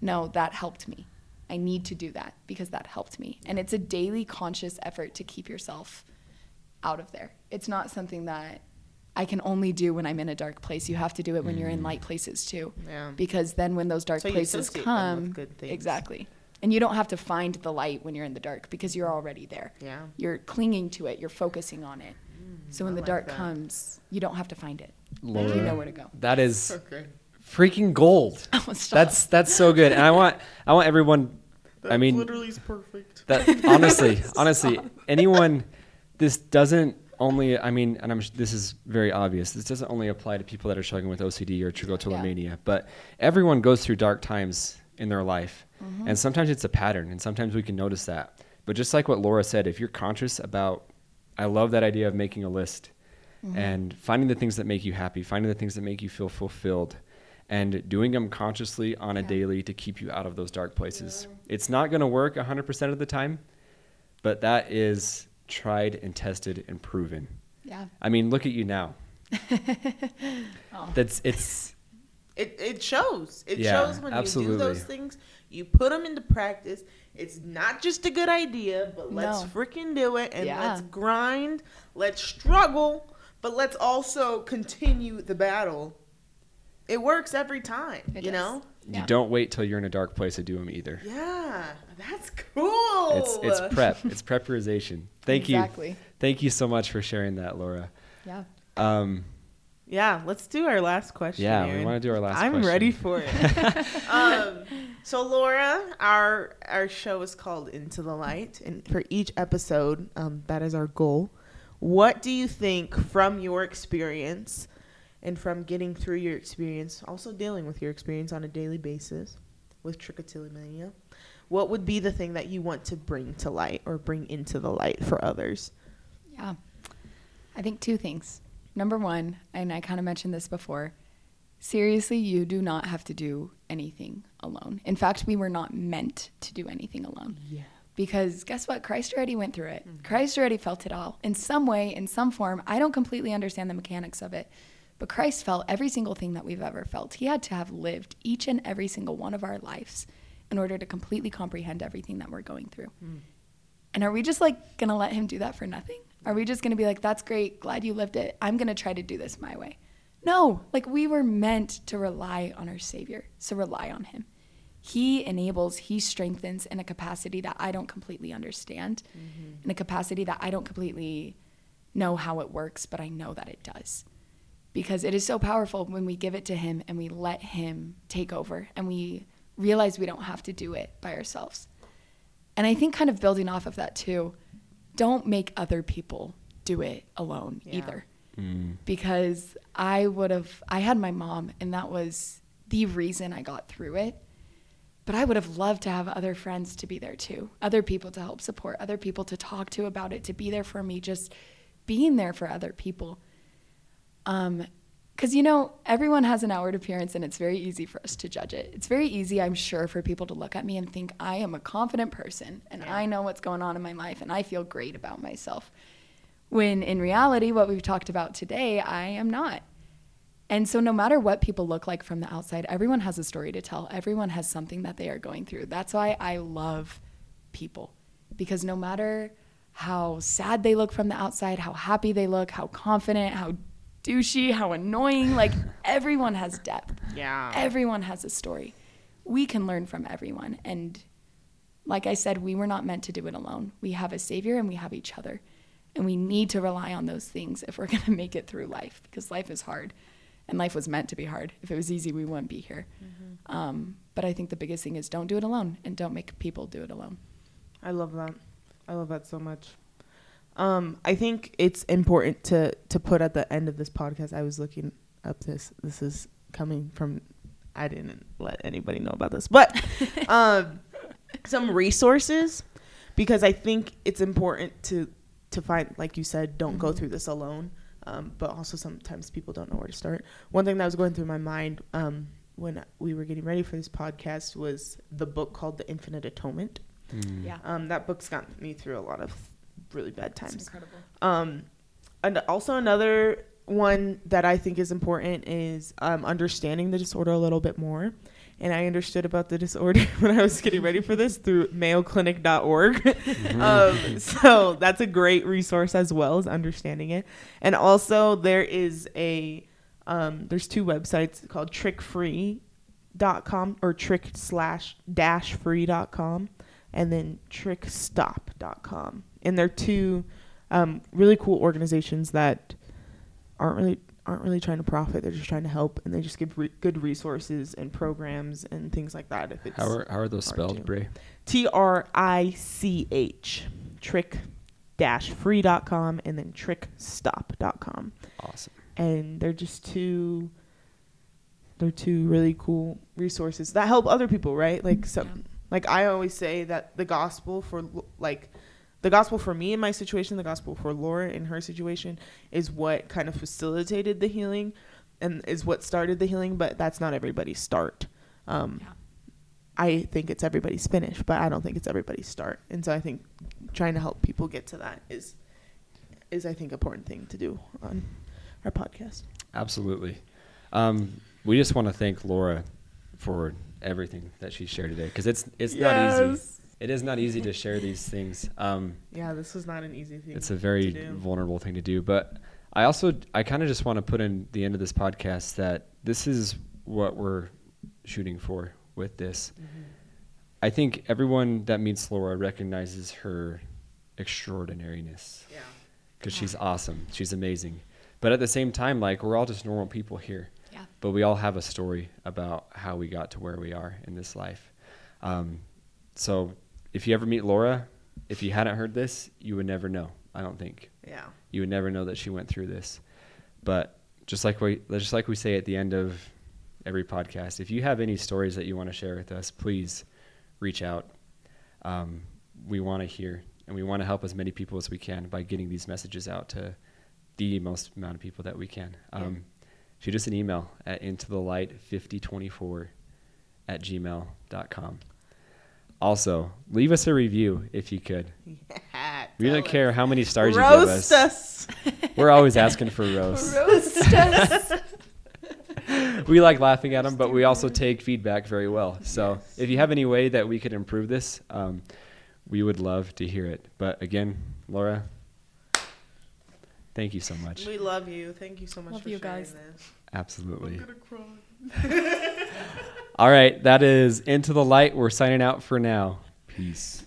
no, that helped me. I need to do that because that helped me. And it's a daily conscious effort to keep yourself out of there. It's not something that I can only do when I'm in a dark place. You have to do it when you're in light mm. places too. Yeah. Because then when those dark So you places them with come, good things. exactly. And you don't have to find the light when you're in the dark because you're already there. Yeah. You're clinging to it, you're focusing on it. Mm, so when I the like dark that. comes, you don't have to find it. Laura, You know where to go. that is Okay. freaking gold. Oh, stop. That's that's so good, and I want I want everyone. I mean, literally is perfect. that honestly, honestly, anyone, this doesn't only. I mean, and I'm. This is very obvious. This doesn't only apply to people that are struggling with OCD or trichotillomania, but everyone goes through dark times in their life, Mm-hmm. and sometimes it's a pattern, and sometimes we can notice that. But just like what Laura said, if you're conscious about, I love that idea of making a list Mm-hmm. and finding the things that make you happy, finding the things that make you feel fulfilled, and doing them consciously on a Yeah. daily to keep you out of those dark places. It's not going to work 100% of the time, but that is tried and tested and proven. yeah. I mean, look at you now. Oh. That's it's It, it shows. It Yeah, shows when absolutely. you do those things, you put them into practice. It's not just a good idea, but let's No. freaking do it and Yeah. let's grind, let's struggle, but let's also continue the battle. It works every time, It you does. know? you Yeah. don't wait till you're in a dark place to do them either. Yeah, that's cool. It's it's prep. it's preparization. Thank you. Exactly. Thank you so much for sharing that, Laura. Yeah. Um, Yeah, let's do our last question. yeah, we want to do our last I'm question. ready for it. um, so Laura, our our show is called Into the Light, and for each episode, um, that is our goal. What do you think from your experience and from getting through your experience, also dealing with your experience on a daily basis with trichotillomania, what would be the thing that you want to bring to light or bring into the light for others? Yeah. I think two things. Number one, and I kind of mentioned this before seriously, you do not have to do anything alone. In fact, we were not meant to do anything alone. Yeah. Because guess what? Christ already went through it. Mm-hmm. Christ already felt it all. In some way, in some form, I don't completely understand the mechanics of it, but Christ felt every single thing that we've ever felt. He had to have lived each and every single one of our lives in order to completely comprehend everything that we're going through. Hmm. And are we just like going to let him do that for nothing? Are we just going to be like, that's great, glad you lived it. I'm going to try to do this my way. No, like we were meant to rely on our Savior, so rely on him. He enables, he strengthens in a capacity that I don't completely understand, mm-hmm. in a capacity that I don't completely know how it works, but I know that it does. Because it is so powerful when we give it to him and we let him take over and we realize we don't have to do it by ourselves. And I think kind of building off of that too, don't make other people do it alone Yeah. either. Mm. Because I would have, I had my mom, and that was the reason I got through it. But I would have loved to have other friends to be there too, other people to help support, other people to talk to about it, to be there for me, just being there for other people. Um, because you know everyone has an outward appearance and it's very easy for us to judge it. It's very easy i'm sure for people to look at me and think i am a confident person and Yeah. i know what's going on in my life and i feel great about myself. When in reality what we've talked about today i am not. And so no matter what people look like from the outside everyone has a story to tell. Everyone has something that they are going through. That's why i love people. Because no matter how sad they look from the outside how happy they look how confident how douchey how annoying like everyone has depth. Yeah. everyone has a story. We can learn from everyone and like i said we were not meant to do it alone. We have a savior and we have each other and we need to rely on those things if we're going to make it through life because life is hard and life was meant to be hard. If it was easy we wouldn't be here. Um, but i think the biggest thing is don't do it alone and don't make people do it alone. I love that. I love that so much. Um, I think it's important to to put at the end of this podcast. I was looking up this. This is coming from. I didn't let anybody know about this, but um, some resources because I think it's important to to find, like you said, don't go Mhm. through this alone. Um, but also sometimes people don't know where to start. One thing that was going through my mind um, when we were getting ready for this podcast was the book called The Infinite Atonement. Mm. yeah Um, that book's gotten me through a lot of really bad it's times. incredible Um, and also another one that I think is important is um, understanding the disorder a little bit more, and I understood about the disorder when I was getting ready for this through MayoClinic.org. Mm-hmm. um, so that's a great resource as well as understanding it. And also there is a um, there's two websites called trichfree.com or trick slash dash free.com and then trichstop.com. And they're two um, really cool organizations that aren't really aren't really trying to profit. They're just trying to help, and they just give re- good resources and programs and things like that. If it's How are, how are those spelled. Bray? T R I C H trick dash free.com and then trichstop.com. Awesome. And they're just two they're two really cool resources that help other people, right? Like so Yeah. like I always say that the gospel for like the gospel for me in my situation, the gospel for Laura in her situation is what kind of facilitated the healing and is what started the healing, but that's not everybody's start. Um, Yeah. I think it's everybody's finish, but I don't think it's everybody's start. And so I think trying to help people get to that is is I think important thing to do on our podcast. Absolutely. Um, we just want to thank Laura for everything that she shared today because it's it's not easy. It is not easy to share these things. Um, Yeah, this was not an easy thing. it's a very vulnerable thing to do. But I also I kind of just want to put in the end of this podcast that this is what we're shooting for with this. Mm-hmm. I think everyone that meets Laura recognizes her extraordinariness Yeah. because she's awesome. She's amazing. But at the same time, like we're all just normal people here. Yeah. But we all have a story about how we got to where we are in this life. Um, so if you ever meet Laura, if you hadn't heard this, you would never know. I don't think Yeah. you would never know that she went through this. But just like we just like we say at the end of every podcast, if you have any stories that you want to share with us, please reach out. Um, we want to hear and we want to help as many people as we can by getting these messages out to the most amount of people that we can. Yeah. Um, shoot us an email at into the light 5024 at gmail.com. Also, leave us a review if you could. Yeah. We don't tell care how many us. stars you give us. us. We're always asking for roasts. Roast us. we like laughing at them, but we also take feedback very well. So if you have any way that we could improve this, um, we would love to hear it. But again, Laura, thank you so much. We love you. Thank you so much Love for you sharing guys. this. Absolutely. All right, that is Into the Light. We're signing out for now. Peace.